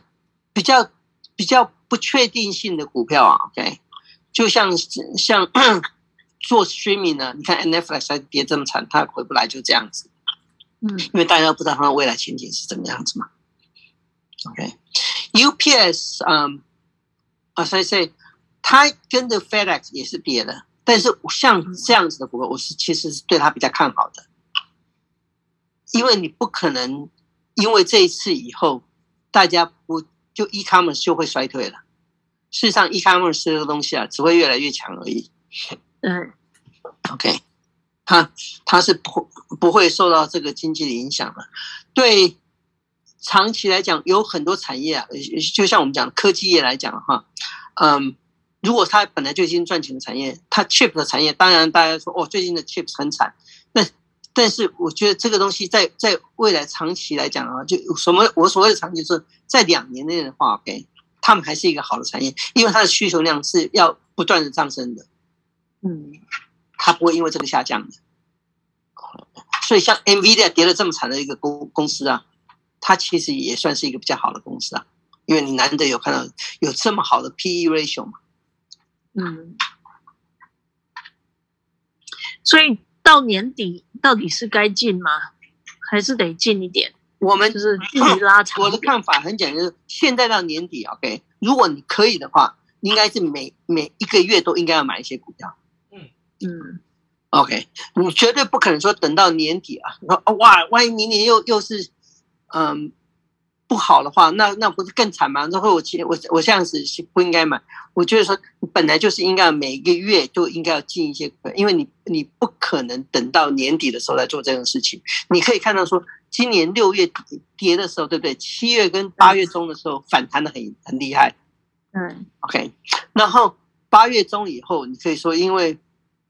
比较比较不确定性的股票啊，OK，就像像 做 streaming 呢，你看 Netflix 还跌这么惨，它回不来，就这样子。嗯，因为大家都不知道它的未来前景是怎么样子嘛。OK，UPS，嗯，as I say，它跟着 FedEx 也是跌的，但是像这样子的股票，我是其实是对它比较看好的，因为你不可能因为这一次以后大家不就 e-commerce 就会衰退了。事实上，e-commerce 这个东西啊，只会越来越强而已。嗯，OK。它它是不不会受到这个经济的影响的，对长期来讲，有很多产业啊，就像我们讲科技业来讲哈，嗯，如果它本来就已经赚钱的产业，它 chip 的产业，当然大家说哦，最近的 chips 很惨，那但是我觉得这个东西在在未来长期来讲啊，就什么我所谓的长期是在两年内的话，OK，他们还是一个好的产业，因为它的需求量是要不断的上升的，嗯。它不会因为这个下降的，所以像 NVIDIA 跌了这么惨的一个公公司啊，它其实也算是一个比较好的公司啊，因为你难得有看到有这么好的 PE ratio 嘛。嗯，所以到年底到底是该进吗？还是得进一点？我们就是距离拉长。我的看法很简单，就是现在到年底，OK，如果你可以的话，应该是每每一个月都应该要买一些股票。嗯嗯，OK，你绝对不可能说等到年底啊，说哇，万一明年又又是嗯不好的话，那那不是更惨吗？然后我其实我我这样子是不应该买。我觉得说本来就是应该每个月都应该要进一些股票，因为你你不可能等到年底的时候来做这种事情。你可以看到说，今年六月底跌的时候，对不对？七月跟八月中的时候反弹的很很厉害。嗯，OK，然后八月中以后，你可以说因为。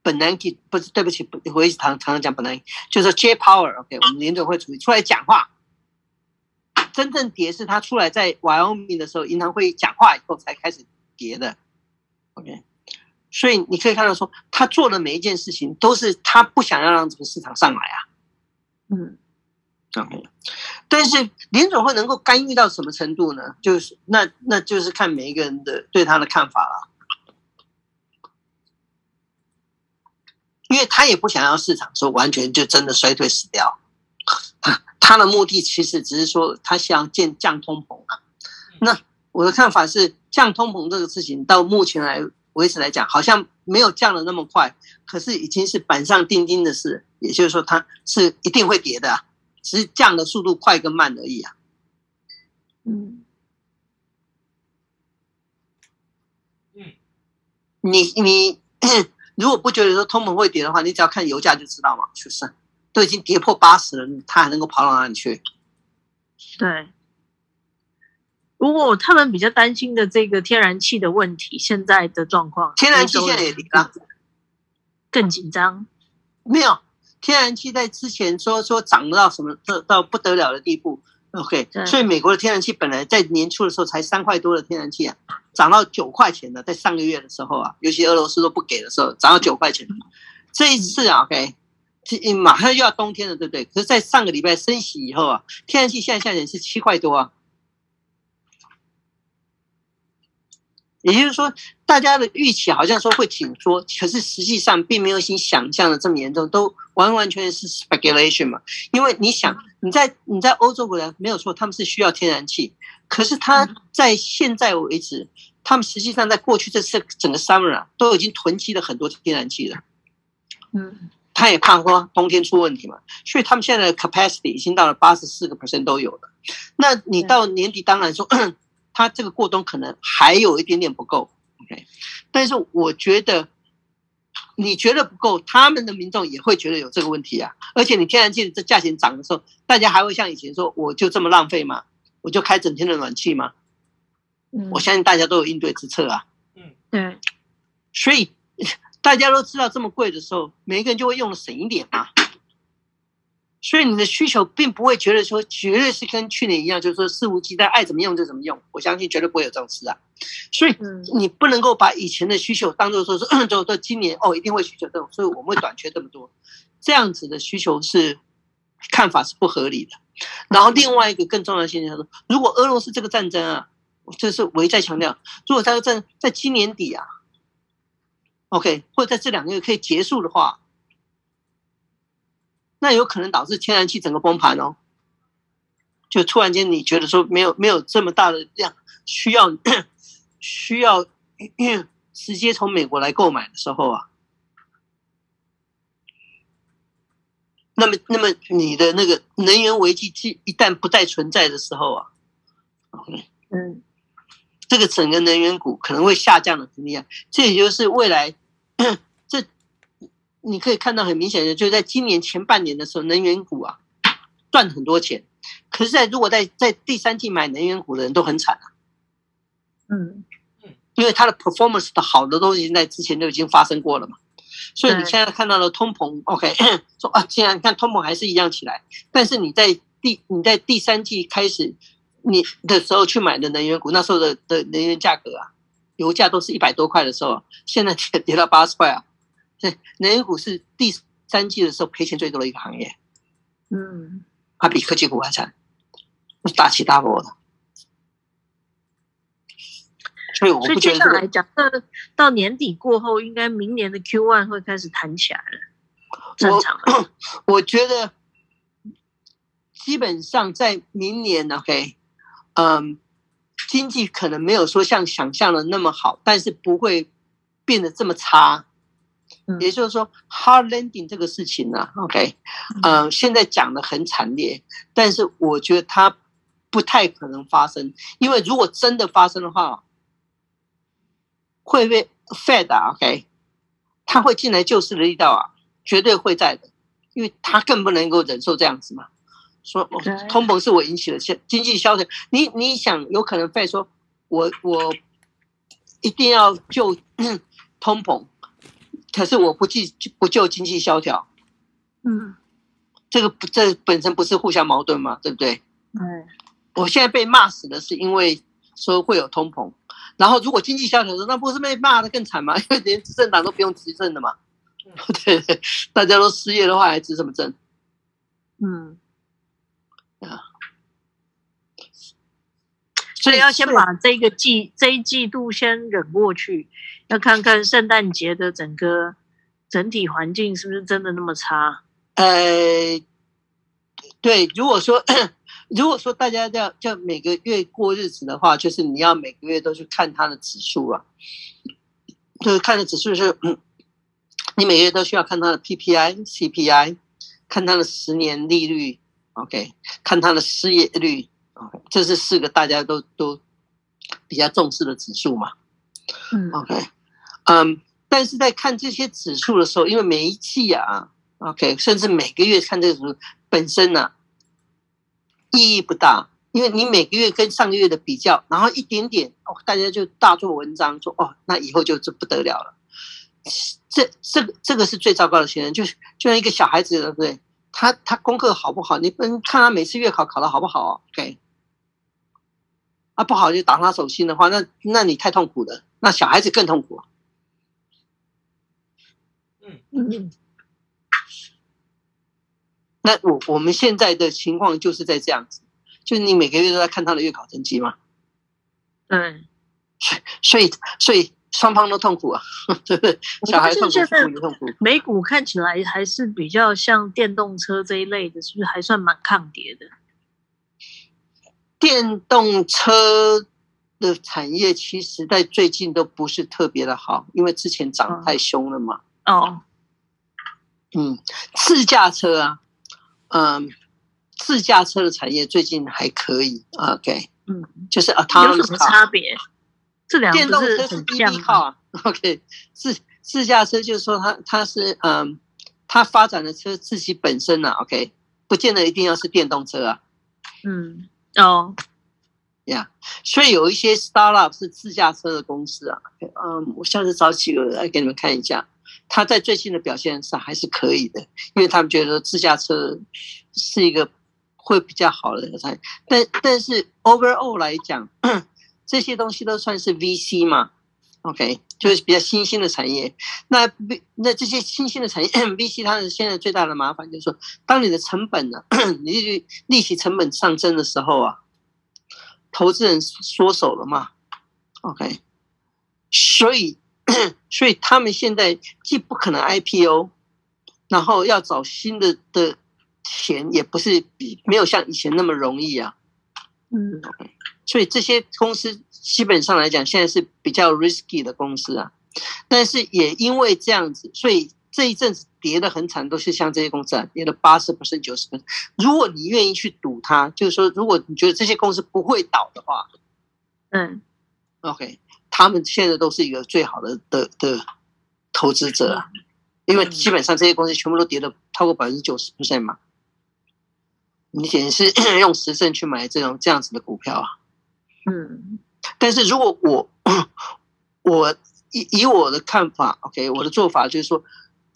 本来不是对不起，我一直常常常讲本来就是 J Power，OK，我们联总会主席出来讲话，真正跌是他出来在 Wyoming 的时候，银行会讲话以后才开始跌的，OK，所以你可以看到说，他做的每一件事情都是他不想要让这个市场上来啊，嗯，OK，但是联总会能够干预到什么程度呢？就是那那就是看每一个人的对他的看法了。因为他也不想要市场说完全就真的衰退死掉，他的目的其实只是说他想降降通膨啊。那我的看法是，降通膨这个事情到目前来为止来讲，好像没有降的那么快，可是已经是板上钉钉的事。也就是说，它是一定会跌的，只是降的速度快跟慢而已啊。嗯，嗯，你你。如果不觉得说通膨会跌的话，你只要看油价就知道嘛，是不是都已经跌破八十了，他还能够跑到哪里去？对。如果他们比较担心的这个天然气的问题，现在的状况，天然气现在也跌了，更紧张。没有，天然气在之前说说涨到什么到到不得了的地步。OK，所以美国的天然气本来在年初的时候才三块多的天然气啊，涨到九块钱的，在上个月的时候啊，尤其俄罗斯都不给的时候，涨到九块钱。这一次啊，OK，马上又要冬天了，对不对？可是，在上个礼拜升息以后啊，天然气现在价钱是七块多啊。也就是说，大家的预期好像说会挺多，可是实际上并没有你想象的这么严重，都完完全全是 speculation 嘛。因为你想，你在你在欧洲国家没有错，他们是需要天然气，可是他在现在为止，他们实际上在过去这次整个 summer 啊，都已经囤积了很多天然气了。嗯，他也怕说冬天出问题嘛，所以他们现在的 capacity 已经到了八十四个 percent 都有了。那你到年底当然说。他这个过冬可能还有一点点不够，OK，但是我觉得你觉得不够，他们的民众也会觉得有这个问题啊。而且你天然气的这价钱涨的时候，大家还会像以前说，我就这么浪费吗？我就开整天的暖气吗？嗯，我相信大家都有应对之策啊。嗯，对，所以大家都知道这么贵的时候，每一个人就会用的省一点嘛。所以你的需求并不会觉得说绝对是跟去年一样，就是说肆无忌惮，爱怎么用就怎么用。我相信绝对不会有这种事啊。所以你不能够把以前的需求当做说是，就说今年哦一定会需求这种，所以我们会短缺这么多。这样子的需求是看法是不合理的。然后另外一个更重要的现象是，如果俄罗斯这个战争啊，这是我一再强调，如果这个战在今年底啊，OK，或者在这两个月可以结束的话。那有可能导致天然气整个崩盘哦，就突然间你觉得说没有没有这么大的量需要 需要 直接从美国来购买的时候啊，那么那么你的那个能源危机一旦不再存在的时候啊，嗯，这个整个能源股可能会下降的怎么样？这也就是未来。你可以看到很明显的，就是在今年前半年的时候，能源股啊赚很多钱。可是，在如果在在第三季买能源股的人都很惨啊。嗯，因为它的 performance 的好的东西在之前都已经发生过了嘛。所以你现在看到了通膨，OK，说啊，既然看通膨还是一样起来，但是你在第你在第三季开始你的时候去买的能源股，那时候的的能源价格啊，油价都是一百多块的时候，现在跌 跌到八十块啊。对，能源股是第三季的时候赔钱最多的一个行业，嗯，它比科技股还惨，大起大落的。所以我不觉得、这个。所以接下来讲，到到年底过后，应该明年的 Q one 会开始弹起来了。正常我。我觉得基本上在明年，OK，嗯，经济可能没有说像想象的那么好，但是不会变得这么差。也就是说，hard landing 这个事情呢、啊，OK，嗯、呃，现在讲的很惨烈，但是我觉得它不太可能发生，因为如果真的发生的话，会被 Fed 啊，OK，他会进来救市的力道啊，绝对会在的，因为他更不能够忍受这样子嘛。说通膨是我引起的，现经济萧条，你你想有可能 Fed 说，我我一定要救 通膨。可是我不救不救经济萧条，嗯，这个不这本身不是互相矛盾吗？对不对？嗯，我现在被骂死的是因为说会有通膨，然后如果经济萧条那不是被骂的更惨吗？因为连执政党都不用执政的嘛，对 对，大家都失业的话还执什么政？嗯，啊，所以要先把这个季这一季度先忍过去。要看看圣诞节的整个整体环境是不是真的那么差？呃，对，如果说 如果说大家要要每个月过日子的话，就是你要每个月都去看它的指数啊，就是看的指数是，嗯，你每个月都需要看它的 PPI、CPI，看它的十年利率，OK，看它的失业率，OK，这是四个大家都都比较重视的指数嘛，嗯，OK。嗯，但是在看这些指数的时候，因为每一季啊，OK，甚至每个月看这个指数本身呢、啊，意义不大，因为你每个月跟上个月的比较，然后一点点哦，大家就大做文章说哦，那以后就这不得了了。这这个这个是最糟糕的现象，就是就像一个小孩子，对不对？他他功课好不好？你不能看他每次月考考的好不好？OK，啊不好就打他手心的话，那那你太痛苦了，那小孩子更痛苦。嗯，那我我们现在的情况就是在这样子，就是你每个月都在看他的月考成绩嘛，嗯，所以所以双方都痛苦啊，对不对？小孩痛苦，父母痛苦。美股看起来还是比较像电动车这一类的，是不是还算蛮抗跌的？电动车的产业其实在最近都不是特别的好，因为之前涨太凶了嘛。哦。哦嗯，自驾车啊，嗯，自驾车的产业最近还可以，OK，嗯，就是啊，它有什么差别？这两电动车是 EV car，OK，自自驾车就是说它它是嗯，它发展的车自己本身呢、啊、，OK，不见得一定要是电动车啊，嗯，哦，呀，所以有一些 startup 是自驾车的公司啊，嗯，我下次找几个来给你们看一下。他在最近的表现上还是可以的，因为他们觉得自驾车是一个会比较好的产业。但但是 overall 来讲，这些东西都算是 VC 嘛，OK，就是比较新兴的产业。那 V 那这些新兴的产业 VC，它的现在最大的麻烦就是说，当你的成本呢，你利息成本上升的时候啊，投资人缩手了嘛，OK，所以所以他们现在既不可能 IPO，然后要找新的的钱，也不是比没有像以前那么容易啊，嗯。所以这些公司基本上来讲，现在是比较 risky 的公司啊。但是也因为这样子，所以这一阵子跌得很惨，都是像这些公司啊，跌了八十 percent、九十 percent。如果你愿意去赌它，就是说，如果你觉得这些公司不会倒的话，嗯，OK，他们现在都是一个最好的的的投资者啊，因为基本上这些公司全部都跌了超过百分之九十 percent 嘛。你简直是 用十胜去买这种这样子的股票啊。嗯，但是如果我我以以我的看法，OK，我的做法就是说，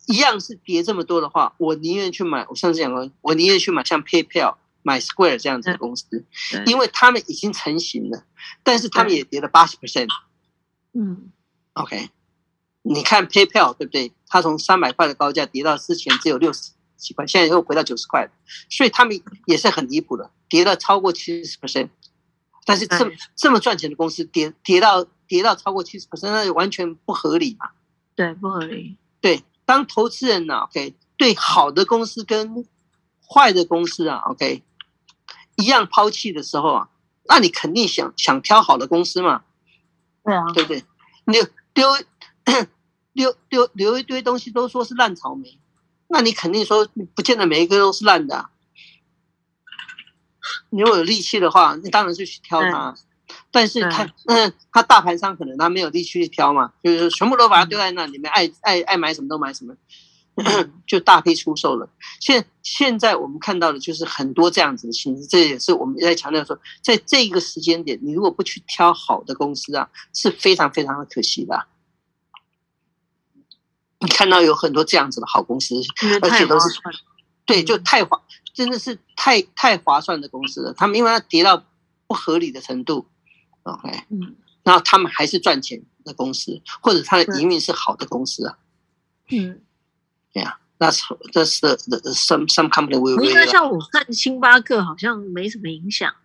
一样是跌这么多的话，我宁愿去买。我上次讲过，我宁愿去买像 PayPal、买 Square 这样子的公司，因为他们已经成型了，但是他们也跌了八十 percent。嗯，OK，你看 PayPal 对不对？它从三百块的高价跌到之前只有六十几块，现在又回到九十块，所以他们也是很离谱的，跌了超过七十 percent。但是这么这么赚钱的公司跌跌到跌到超过七十%，那完全不合理嘛？对，不合理。对，当投资人呢，OK，对好的公司跟坏的公司啊，OK，一样抛弃的时候啊，那你肯定想想挑好的公司嘛？对啊，对不对？你丢 丢丢留一堆东西都说是烂草莓，那你肯定说不见得每一个都是烂的啊。你如果有力气的话，你当然是去挑它。嗯、但是它，嗯，他大盘商可能他没有力气去挑嘛，就是全部都把它丢在那里面，爱爱爱买什么都买什么，就大批出售了。现现在我们看到的就是很多这样子的形式，这也是我们在强调说，在这个时间点，你如果不去挑好的公司啊，是非常非常的可惜的。你看到有很多这样子的好公司，而且都是对，就太划。真的是太太划算的公司了，他们因为它跌到不合理的程度，OK，嗯，然后他们还是赚钱的公司，或者它的营运是好的公司啊，嗯，对呀，那是这是 some some company will。应该像我看星巴克好像没什么影响，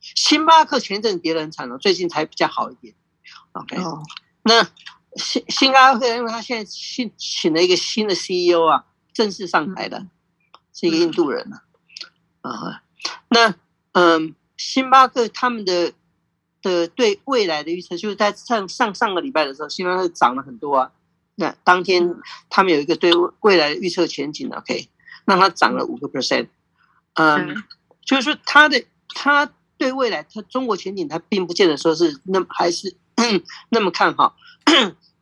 星巴克前阵跌得很惨了，最近才比较好一点，OK，哦，那星星巴克因为他现在新请了一个新的 CEO 啊，正式上台的。嗯是一个印度人啊，啊，那嗯，星巴克他们的的对未来的预测，就是在上上上个礼拜的时候，星巴克涨了很多啊。那当天他们有一个对未来的预测前景，OK，让它涨了五个 percent。嗯，就是说他的他对未来他中国前景，他并不见得说是那么还是 那么看好。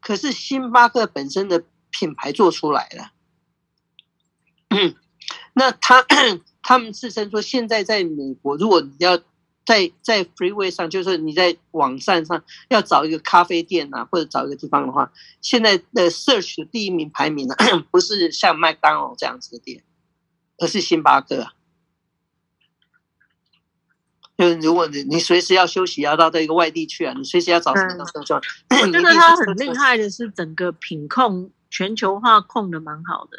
可是星巴克本身的品牌做出来了。那他 他们自称说，现在在美国，如果你要在在 freeway 上，就是你在网站上要找一个咖啡店啊，或者找一个地方的话，现在的 search 的第一名排名呢，不是像麦当劳这样子的店，而是星巴克。就是如果你你随时要休息，要到这一个外地去啊，你随时要找什么地方，我 觉得他很厉害的是，整个品控全球化控的蛮好的。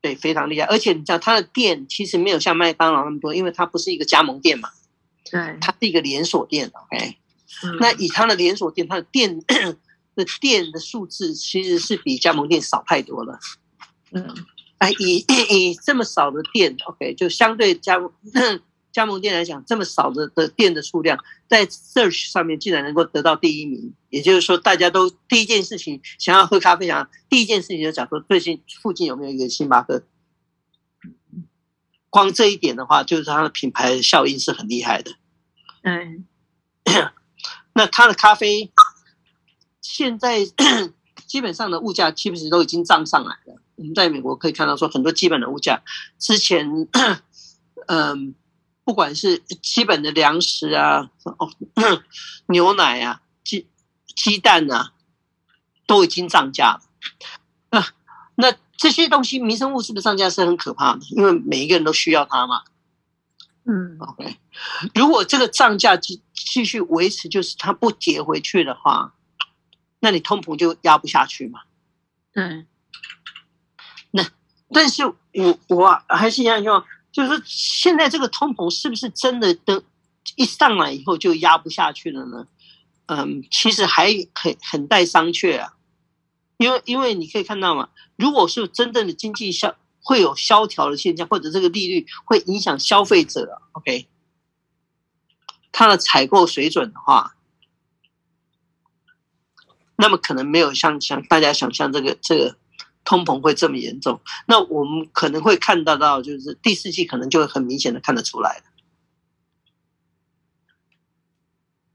对，非常厉害，而且你知道，它的店其实没有像麦当劳那么多，因为它不是一个加盟店嘛，对，它是一个连锁店，OK，嗯，那以它的连锁店，它的店 的店的数字其实是比加盟店少太多了，嗯，哎，以以这么少的店，OK，就相对加盟。加盟店来讲，这么少的的店的数量，在 search 上面竟然能够得到第一名，也就是说，大家都第一件事情想要喝咖啡，想第一件事情就讲说最近附近有没有一个星巴克。光这一点的话，就是它的品牌效应是很厉害的。嗯，那它的咖啡现在 基本上的物价其实都已经涨上来了。我们在美国可以看到说很多基本的物价，之前 嗯。不管是基本的粮食啊，哦，牛奶啊，鸡鸡蛋啊，都已经涨价了。啊，那这些东西民生物资的涨价是很可怕的，因为每一个人都需要它嘛。嗯，OK。如果这个涨价继继续维持，就是它不跌回去的话，那你通膨就压不下去嘛。对。那但是我我还是一样说，就是说现在这个通膨是不是真的都一上来以后就压不下去了呢？嗯，其实还很很待商榷啊。因为因为你可以看到嘛，如果是真正的经济萧会有萧条的现象，或者这个利率会影响消费者，OK，它的采购水准的话，那么可能没有像像大家想象这个这个通膨会这么严重。那我们可能会看得到，就是第四季可能就会很明显的看得出来了。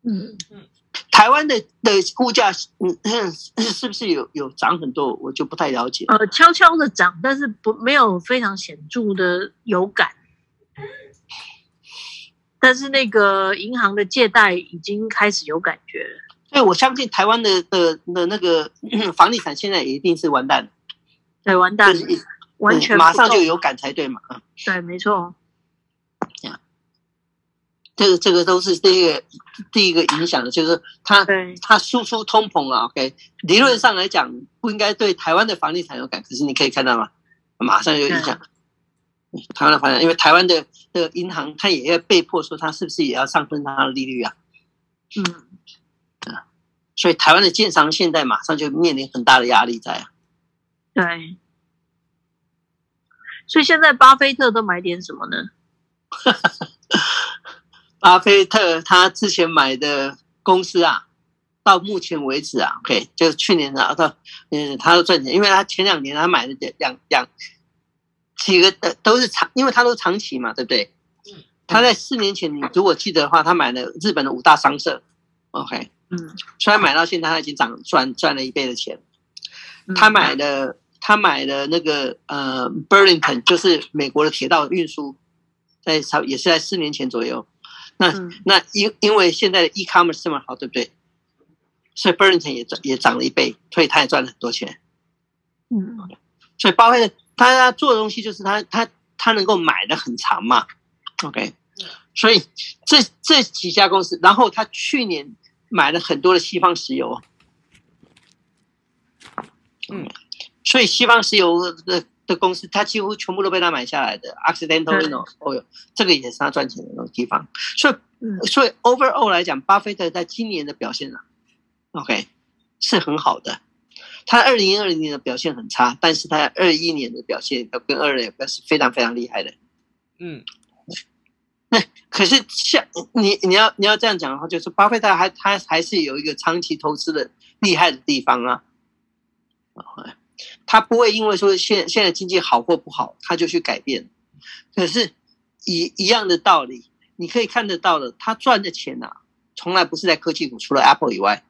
嗯嗯。台湾的的物价，嗯，是不是有有涨很多？我就不太了解。呃，悄悄的涨，但是不没有非常显著的有感。但是那个银行的借贷已经开始有感觉了。所以我相信台湾的的的那个 房地产现在也一定是完蛋了。对，完蛋了，就是、完全马上就有感才对嘛。对，没错。这个这个都是第一个第一个影响的，就是它它输出通膨了。OK，理论上来讲不应该对台湾的房地产有感，可是你可以看到吗？马上就影响台湾的房地产，因为台湾的的银行它也要被迫说它是不是也要上升它的利率啊？嗯，啊，所以台湾的建商现在马上就面临很大的压力在啊。对，所以现在巴菲特都买点什么呢？巴菲特他之前买的公司啊，到目前为止啊，OK，就是去年啊，到嗯，他都赚钱，因为他前两年他买的两两几个的都是长，因为他都长期嘛，对不对？他在四年前，你如果记得的话，他买了日本的五大商社，OK，嗯，虽然买到现在他已经涨赚赚了一倍的钱，他买的他买的那个呃，Burlington 就是美国的铁道运输，在差也是在四年前左右。那那因因为现在的 e-commerce 这么好，对不对？所以 Burlington 也涨也涨了一倍，所以他也赚了很多钱。嗯，所以巴菲特他做的东西就是他他他能够买的很长嘛。OK，所以这这几家公司，然后他去年买了很多的西方石油。嗯，所以西方石油的。的公司，它几乎全部都被他买下来的。Occidental Oil，这个也是他赚钱的那种地方。所以，所以 overall 来讲，巴菲特在今年的表现啊，OK 是很好的。他二零二零年的表现很差，但是他二一年的表现要跟二二年是非常非常厉害的。嗯，那可是像你你要你要这样讲的话，就是巴菲特还他还是有一个长期投资的厉害的地方啊。他不会因为说现现在经济好或不好，他就去改变。可是一一样的道理，你可以看得到的，他赚的钱呐、啊，从来不是在科技股，除了 Apple 以外，